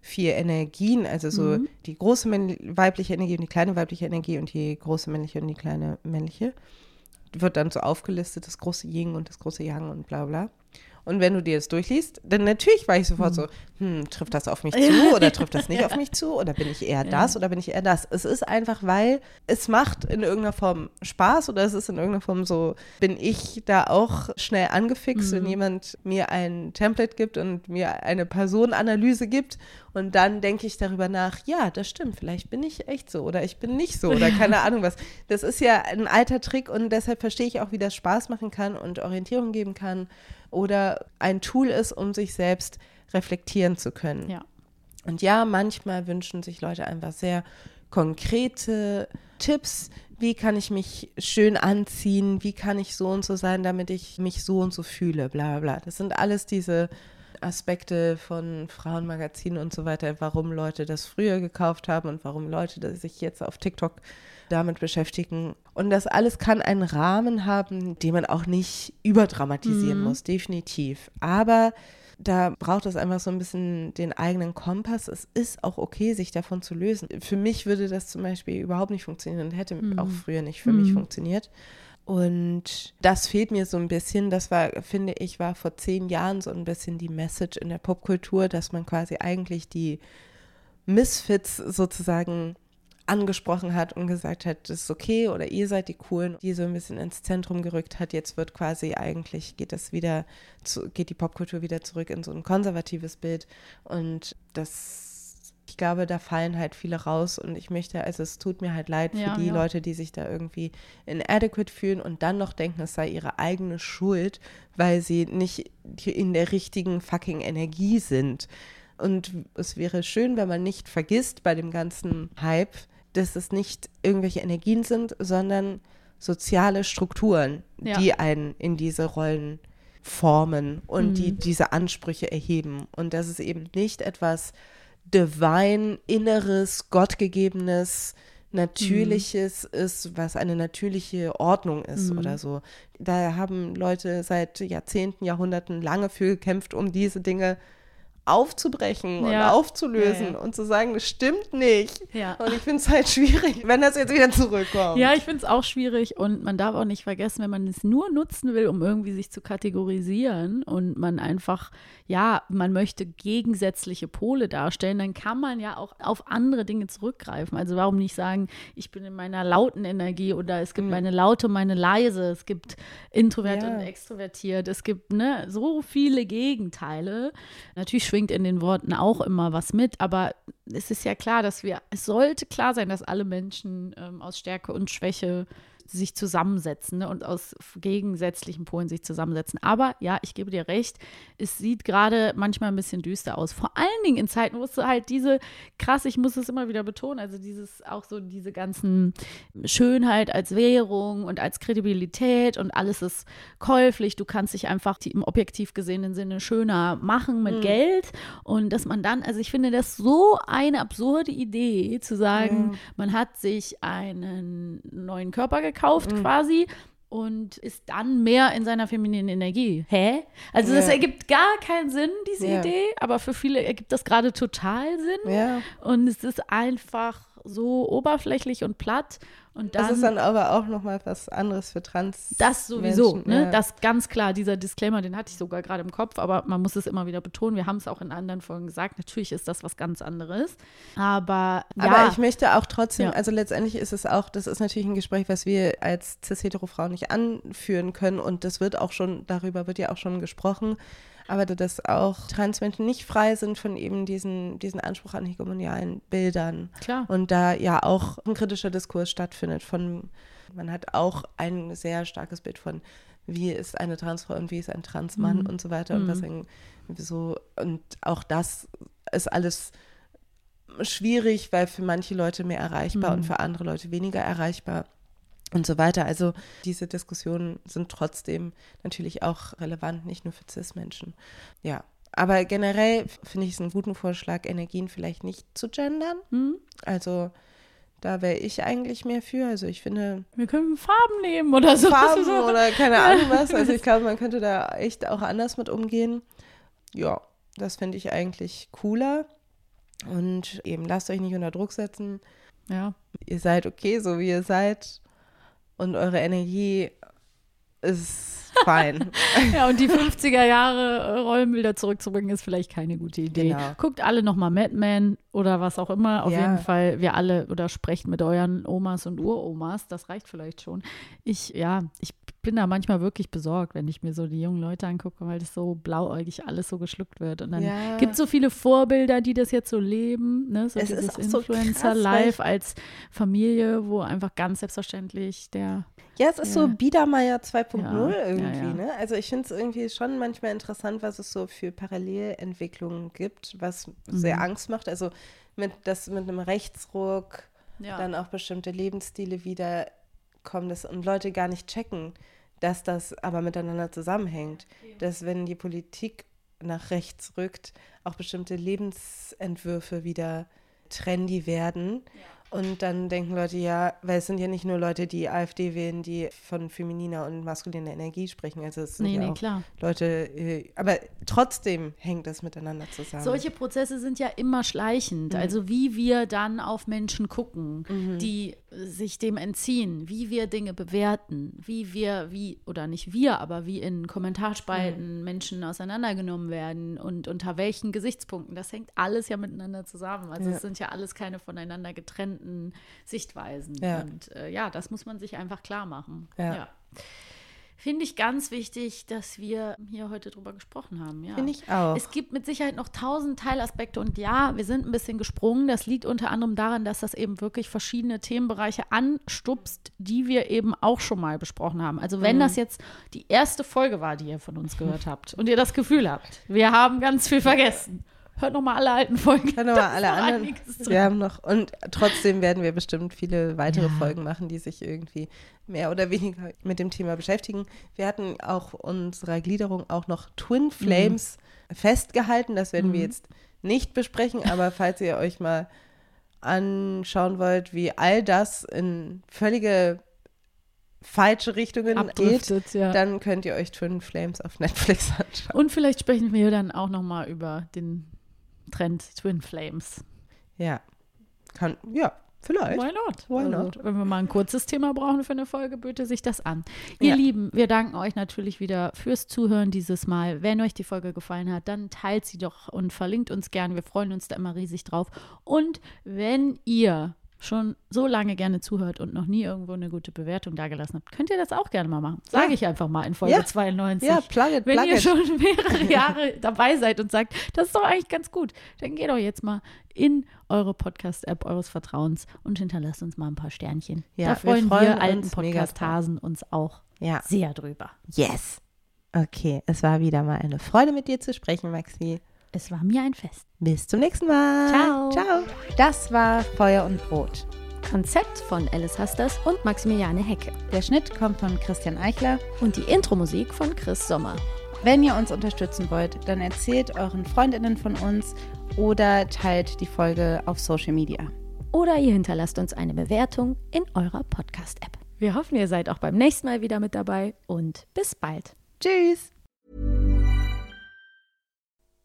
Speaker 3: vier Energien, also so mhm. die große weibliche Energie und die kleine weibliche Energie und die große männliche und die kleine männliche, wird dann so aufgelistet, das große Yin und das große Yang und bla bla. Und wenn du dir das durchliest, dann natürlich war ich sofort mhm. so, hm, trifft das auf mich zu oder trifft das nicht ja. auf mich zu oder bin ich eher das ja. oder bin ich eher das? Es ist einfach, weil es macht in irgendeiner Form Spaß oder es ist in irgendeiner Form so, bin ich da auch schnell angefixt, mhm. wenn jemand mir ein Template gibt und mir eine Personenanalyse gibt und dann denke ich darüber nach, ja, das stimmt, vielleicht bin ich echt so oder ich bin nicht so oder keine Ahnung was. Das ist ja ein alter Trick und deshalb verstehe ich auch, wie das Spaß machen kann und Orientierung geben kann oder ein Tool ist, um sich selbst reflektieren zu können.
Speaker 2: Ja.
Speaker 3: Und ja, manchmal wünschen sich Leute einfach sehr konkrete Tipps, wie kann ich mich schön anziehen, wie kann ich so und so sein, damit ich mich so und so fühle, bla bla bla. Das sind alles diese Aspekte von Frauenmagazinen und so weiter, warum Leute das früher gekauft haben und warum Leute sich jetzt auf TikTok damit beschäftigen. Und das alles kann einen Rahmen haben, den man auch nicht überdramatisieren mhm. muss, definitiv. Aber da braucht es einfach so ein bisschen den eigenen Kompass. Es ist auch okay, sich davon zu lösen. Für mich würde das zum Beispiel überhaupt nicht funktionieren und hätte mhm. auch früher nicht für mhm. mich funktioniert. Und das fehlt mir so ein bisschen. Das war, finde ich, war vor zehn Jahren so ein bisschen die Message in der Popkultur, dass man quasi eigentlich die Misfits sozusagen angesprochen hat und gesagt hat, das ist okay oder ihr seid die Coolen, die so ein bisschen ins Zentrum gerückt hat. Jetzt wird quasi eigentlich, geht das wieder, zu, geht die Popkultur wieder zurück in so ein konservatives Bild und das ich glaube, da fallen halt viele raus und ich möchte, also es tut mir halt leid für ja, die ja. Leute, die sich da irgendwie inadequate fühlen und dann noch denken, es sei ihre eigene Schuld, weil sie nicht in der richtigen fucking Energie sind. Und es wäre schön, wenn man nicht vergisst bei dem ganzen Hype, dass es nicht irgendwelche Energien sind, sondern soziale Strukturen, ja. die einen in diese Rollen formen und mhm. die diese Ansprüche erheben. Und dass es eben nicht etwas divine, inneres, gottgegebenes, natürliches mhm. ist, was eine natürliche Ordnung ist mhm. oder so. Da haben Leute seit Jahrzehnten, Jahrhunderten lange für gekämpft, um diese Dinge aufzubrechen ja. und aufzulösen ja, ja. und zu sagen, das stimmt nicht. Und ich finde es halt schwierig, wenn das jetzt wieder zurückkommt.
Speaker 2: Ja, ich finde es auch schwierig und man darf auch nicht vergessen, wenn man es nur nutzen will, um irgendwie sich zu kategorisieren und man einfach, ja, man möchte gegensätzliche Pole darstellen, dann kann man ja auch auf andere Dinge zurückgreifen. Also warum nicht sagen, ich bin in meiner lauten Energie oder es gibt mhm. meine laute, meine leise, es gibt introvert und extrovertiert, es gibt ne, so viele Gegenteile. Natürlich schwingt in den Worten auch immer was mit, aber es ist ja klar, dass wir, es sollte klar sein, dass alle Menschen ähm, aus Stärke und Schwäche sich zusammensetzen ne, und aus gegensätzlichen Polen sich zusammensetzen. Aber ja, ich gebe dir recht, es sieht gerade manchmal ein bisschen düster aus. Vor allen Dingen in Zeiten, wo es halt diese, krass, ich muss es immer wieder betonen, also dieses, auch so diese ganzen Schönheit als Währung und als Kredibilität und alles ist käuflich. Du kannst dich einfach im objektiv gesehenen Sinne schöner machen mit mhm. Geld und dass man dann, also ich finde das so eine absurde Idee zu sagen, mhm. man hat sich einen neuen Körper gekauft gekauft mhm. quasi und ist dann mehr in seiner femininen Energie. Hä? Also ja. das ergibt gar keinen Sinn, diese ja. Idee, aber für viele ergibt das gerade total Sinn.
Speaker 3: Ja.
Speaker 2: Und es ist einfach so oberflächlich und platt und dann,
Speaker 3: das ist dann aber auch nochmal was anderes für Trans.
Speaker 2: Das sowieso, Menschen, ne? Ja. Das ganz klar, dieser Disclaimer, den hatte ich sogar gerade im Kopf, aber man muss es immer wieder betonen. Wir haben es auch in anderen Folgen gesagt. Natürlich ist das was ganz anderes. Aber ja.
Speaker 3: Aber ich möchte auch trotzdem, ja. also letztendlich ist es auch, das ist natürlich ein Gespräch, was wir als cis-hetero Frauen nicht anführen können und das wird auch schon, darüber wird ja auch schon gesprochen. Aber dass auch Transmenschen nicht frei sind von eben diesen, diesen Anspruch an hegemonialen Bildern.
Speaker 2: Klar.
Speaker 3: Und da ja auch ein kritischer Diskurs stattfindet von, man hat auch ein sehr starkes Bild von, wie ist eine Transfrau und wie ist ein Transmann
Speaker 2: Mhm.
Speaker 3: und so weiter und was ein, so, und auch das ist alles schwierig, weil für manche Leute mehr erreichbar
Speaker 2: Mhm.
Speaker 3: und für andere Leute weniger erreichbar und so weiter. Also diese Diskussionen sind trotzdem natürlich auch relevant, nicht nur für CIS-Menschen. Ja, aber generell finde ich es einen guten Vorschlag, Energien vielleicht nicht zu gendern.
Speaker 2: Hm?
Speaker 3: Also da wäre ich eigentlich mehr für. Also ich finde
Speaker 2: Wir können Farben nehmen oder so.
Speaker 3: Farben oder keine Ahnung was. Also ich glaube, man könnte da echt auch anders mit umgehen. Ja, das finde ich eigentlich cooler. Und eben lasst euch nicht unter Druck setzen.
Speaker 2: Ja.
Speaker 3: Ihr seid okay, so wie ihr seid. Und eure Energie ist fein.
Speaker 2: ja, und die 50er Jahre äh, Rollenbilder zurückzubringen, ist vielleicht keine gute Idee.
Speaker 3: Genau.
Speaker 2: Guckt alle nochmal Mad Men oder was auch immer. Auf
Speaker 3: Ja.
Speaker 2: jeden Fall, wir alle oder sprecht mit euren Omas und Uromas. Das reicht vielleicht schon. Ich, ja, ich bin da manchmal wirklich besorgt, wenn ich mir so die jungen Leute angucke, weil das so blauäugig alles so geschluckt wird. Und dann
Speaker 3: Ja.
Speaker 2: gibt es so viele Vorbilder, die das jetzt so leben. Ne? So
Speaker 3: Es ist
Speaker 2: dieses
Speaker 3: auch so
Speaker 2: Influencer-Life als Familie, wo einfach ganz selbstverständlich der
Speaker 3: Ja, es ist
Speaker 2: Ja.
Speaker 3: so Biedermeier 2.0
Speaker 2: Ja,
Speaker 3: irgendwie.
Speaker 2: ja.
Speaker 3: Ne? Also ich finde es irgendwie schon manchmal interessant, was es so für Parallelentwicklungen gibt, was sehr
Speaker 2: Mhm.
Speaker 3: Angst macht. Also mit, dass mit einem Rechtsruck
Speaker 2: Ja.
Speaker 3: dann auch bestimmte Lebensstile wieder kommen das, und Leute gar nicht checken, dass das aber miteinander zusammenhängt. Dass wenn die Politik nach rechts rückt, auch bestimmte Lebensentwürfe wieder trendy werden. Und dann denken Leute, ja, weil es sind ja nicht nur Leute, die AfD wählen, die von femininer und maskuliner Energie sprechen. Also es sind
Speaker 2: Nee,
Speaker 3: ja
Speaker 2: nee,
Speaker 3: auch
Speaker 2: klar.
Speaker 3: Leute, äh, aber trotzdem hängt das miteinander zusammen.
Speaker 2: Solche Prozesse sind ja immer
Speaker 3: Mhm.
Speaker 2: schleichend. Also wie wir dann auf Menschen gucken,
Speaker 3: Mhm.
Speaker 2: die sich dem entziehen, wie wir Dinge bewerten, wie wir, wie, oder nicht wir, aber wie in Kommentarspalten
Speaker 3: Mhm.
Speaker 2: Menschen auseinandergenommen werden und unter welchen Gesichtspunkten. Das hängt alles ja miteinander zusammen. Also
Speaker 3: Ja.
Speaker 2: es sind ja alles keine voneinander getrennten Sichtweisen.
Speaker 3: Ja.
Speaker 2: Und äh, ja, das muss man sich einfach klar machen.
Speaker 3: Ja.
Speaker 2: Finde ich ganz wichtig, dass wir hier heute drüber gesprochen haben. Ja.
Speaker 3: Finde ich auch.
Speaker 2: Es gibt mit Sicherheit noch tausend Teilaspekte und ja, wir sind ein bisschen gesprungen. Das liegt unter anderem daran, dass das eben wirklich verschiedene Themenbereiche anstupst, die wir eben auch schon mal besprochen haben. Also
Speaker 3: Mhm.
Speaker 2: wenn das jetzt die erste Folge war, die ihr von uns gehört habt und ihr das Gefühl habt, wir haben ganz viel vergessen, hört noch mal alle alten Folgen.
Speaker 3: Aber
Speaker 2: ist
Speaker 3: alle anderen. Wir haben noch, und trotzdem werden wir bestimmt viele weitere
Speaker 2: Ja.
Speaker 3: Folgen machen, die sich irgendwie mehr oder weniger mit dem Thema beschäftigen. Wir hatten auch unserer Gliederung auch noch Twin Flames festgehalten. Das werden wir jetzt nicht besprechen, aber falls ihr euch mal anschauen wollt, wie all das in völlige falsche Richtungen geht,
Speaker 2: ja.
Speaker 3: dann könnt ihr euch Twin Flames auf Netflix anschauen.
Speaker 2: Und vielleicht sprechen wir dann auch noch mal über den Trend Twin Flames.
Speaker 3: Ja. Kann, ja, vielleicht.
Speaker 2: Why not?
Speaker 3: Why
Speaker 2: also,
Speaker 3: not?
Speaker 2: Wenn wir mal ein kurzes Thema brauchen für eine Folge, böte sich das an. Ihr
Speaker 3: Ja.
Speaker 2: Lieben, wir danken euch natürlich wieder fürs Zuhören dieses Mal. Wenn euch die Folge gefallen hat, dann teilt sie doch und verlinkt uns gern. Wir freuen uns da immer riesig drauf. Und wenn ihr schon so lange gerne zuhört und noch nie irgendwo eine gute Bewertung dagelassen habt, könnt ihr das auch gerne mal machen. Sage
Speaker 3: Ja.
Speaker 2: ich einfach mal in Folge
Speaker 3: Ja.
Speaker 2: 92.
Speaker 3: Ja, plug it,
Speaker 2: Wenn
Speaker 3: plug
Speaker 2: ihr
Speaker 3: it.
Speaker 2: schon mehrere Jahre dabei seid und sagt, das ist doch eigentlich ganz gut, dann geht doch jetzt mal in eure Podcast-App eures Vertrauens und hinterlasst uns mal ein paar Sternchen.
Speaker 3: Ja,
Speaker 2: da
Speaker 3: wir
Speaker 2: freuen wir,
Speaker 3: freuen
Speaker 2: alten
Speaker 3: uns mega
Speaker 2: Podcast-Hasen uns auch
Speaker 3: Ja.
Speaker 2: sehr drüber.
Speaker 3: Yes. Okay, es war wieder mal eine Freude mit dir zu sprechen, Maxi.
Speaker 2: Es war mir ein Fest.
Speaker 3: Bis zum nächsten Mal.
Speaker 2: Ciao.
Speaker 3: Ciao.
Speaker 1: Das war Feuer und Brot.
Speaker 8: Konzept von Alice Hasters und Maximiliane Hecke.
Speaker 1: Der Schnitt kommt von Christian Eichler.
Speaker 8: Und die Intro-Musik von Chris Sommer.
Speaker 1: Wenn ihr uns unterstützen wollt, dann erzählt euren Freundinnen von uns oder teilt die Folge auf Social Media.
Speaker 8: Oder ihr hinterlasst uns eine Bewertung in eurer Podcast-App. Wir hoffen, ihr seid auch beim nächsten Mal wieder mit dabei und bis bald.
Speaker 1: Tschüss!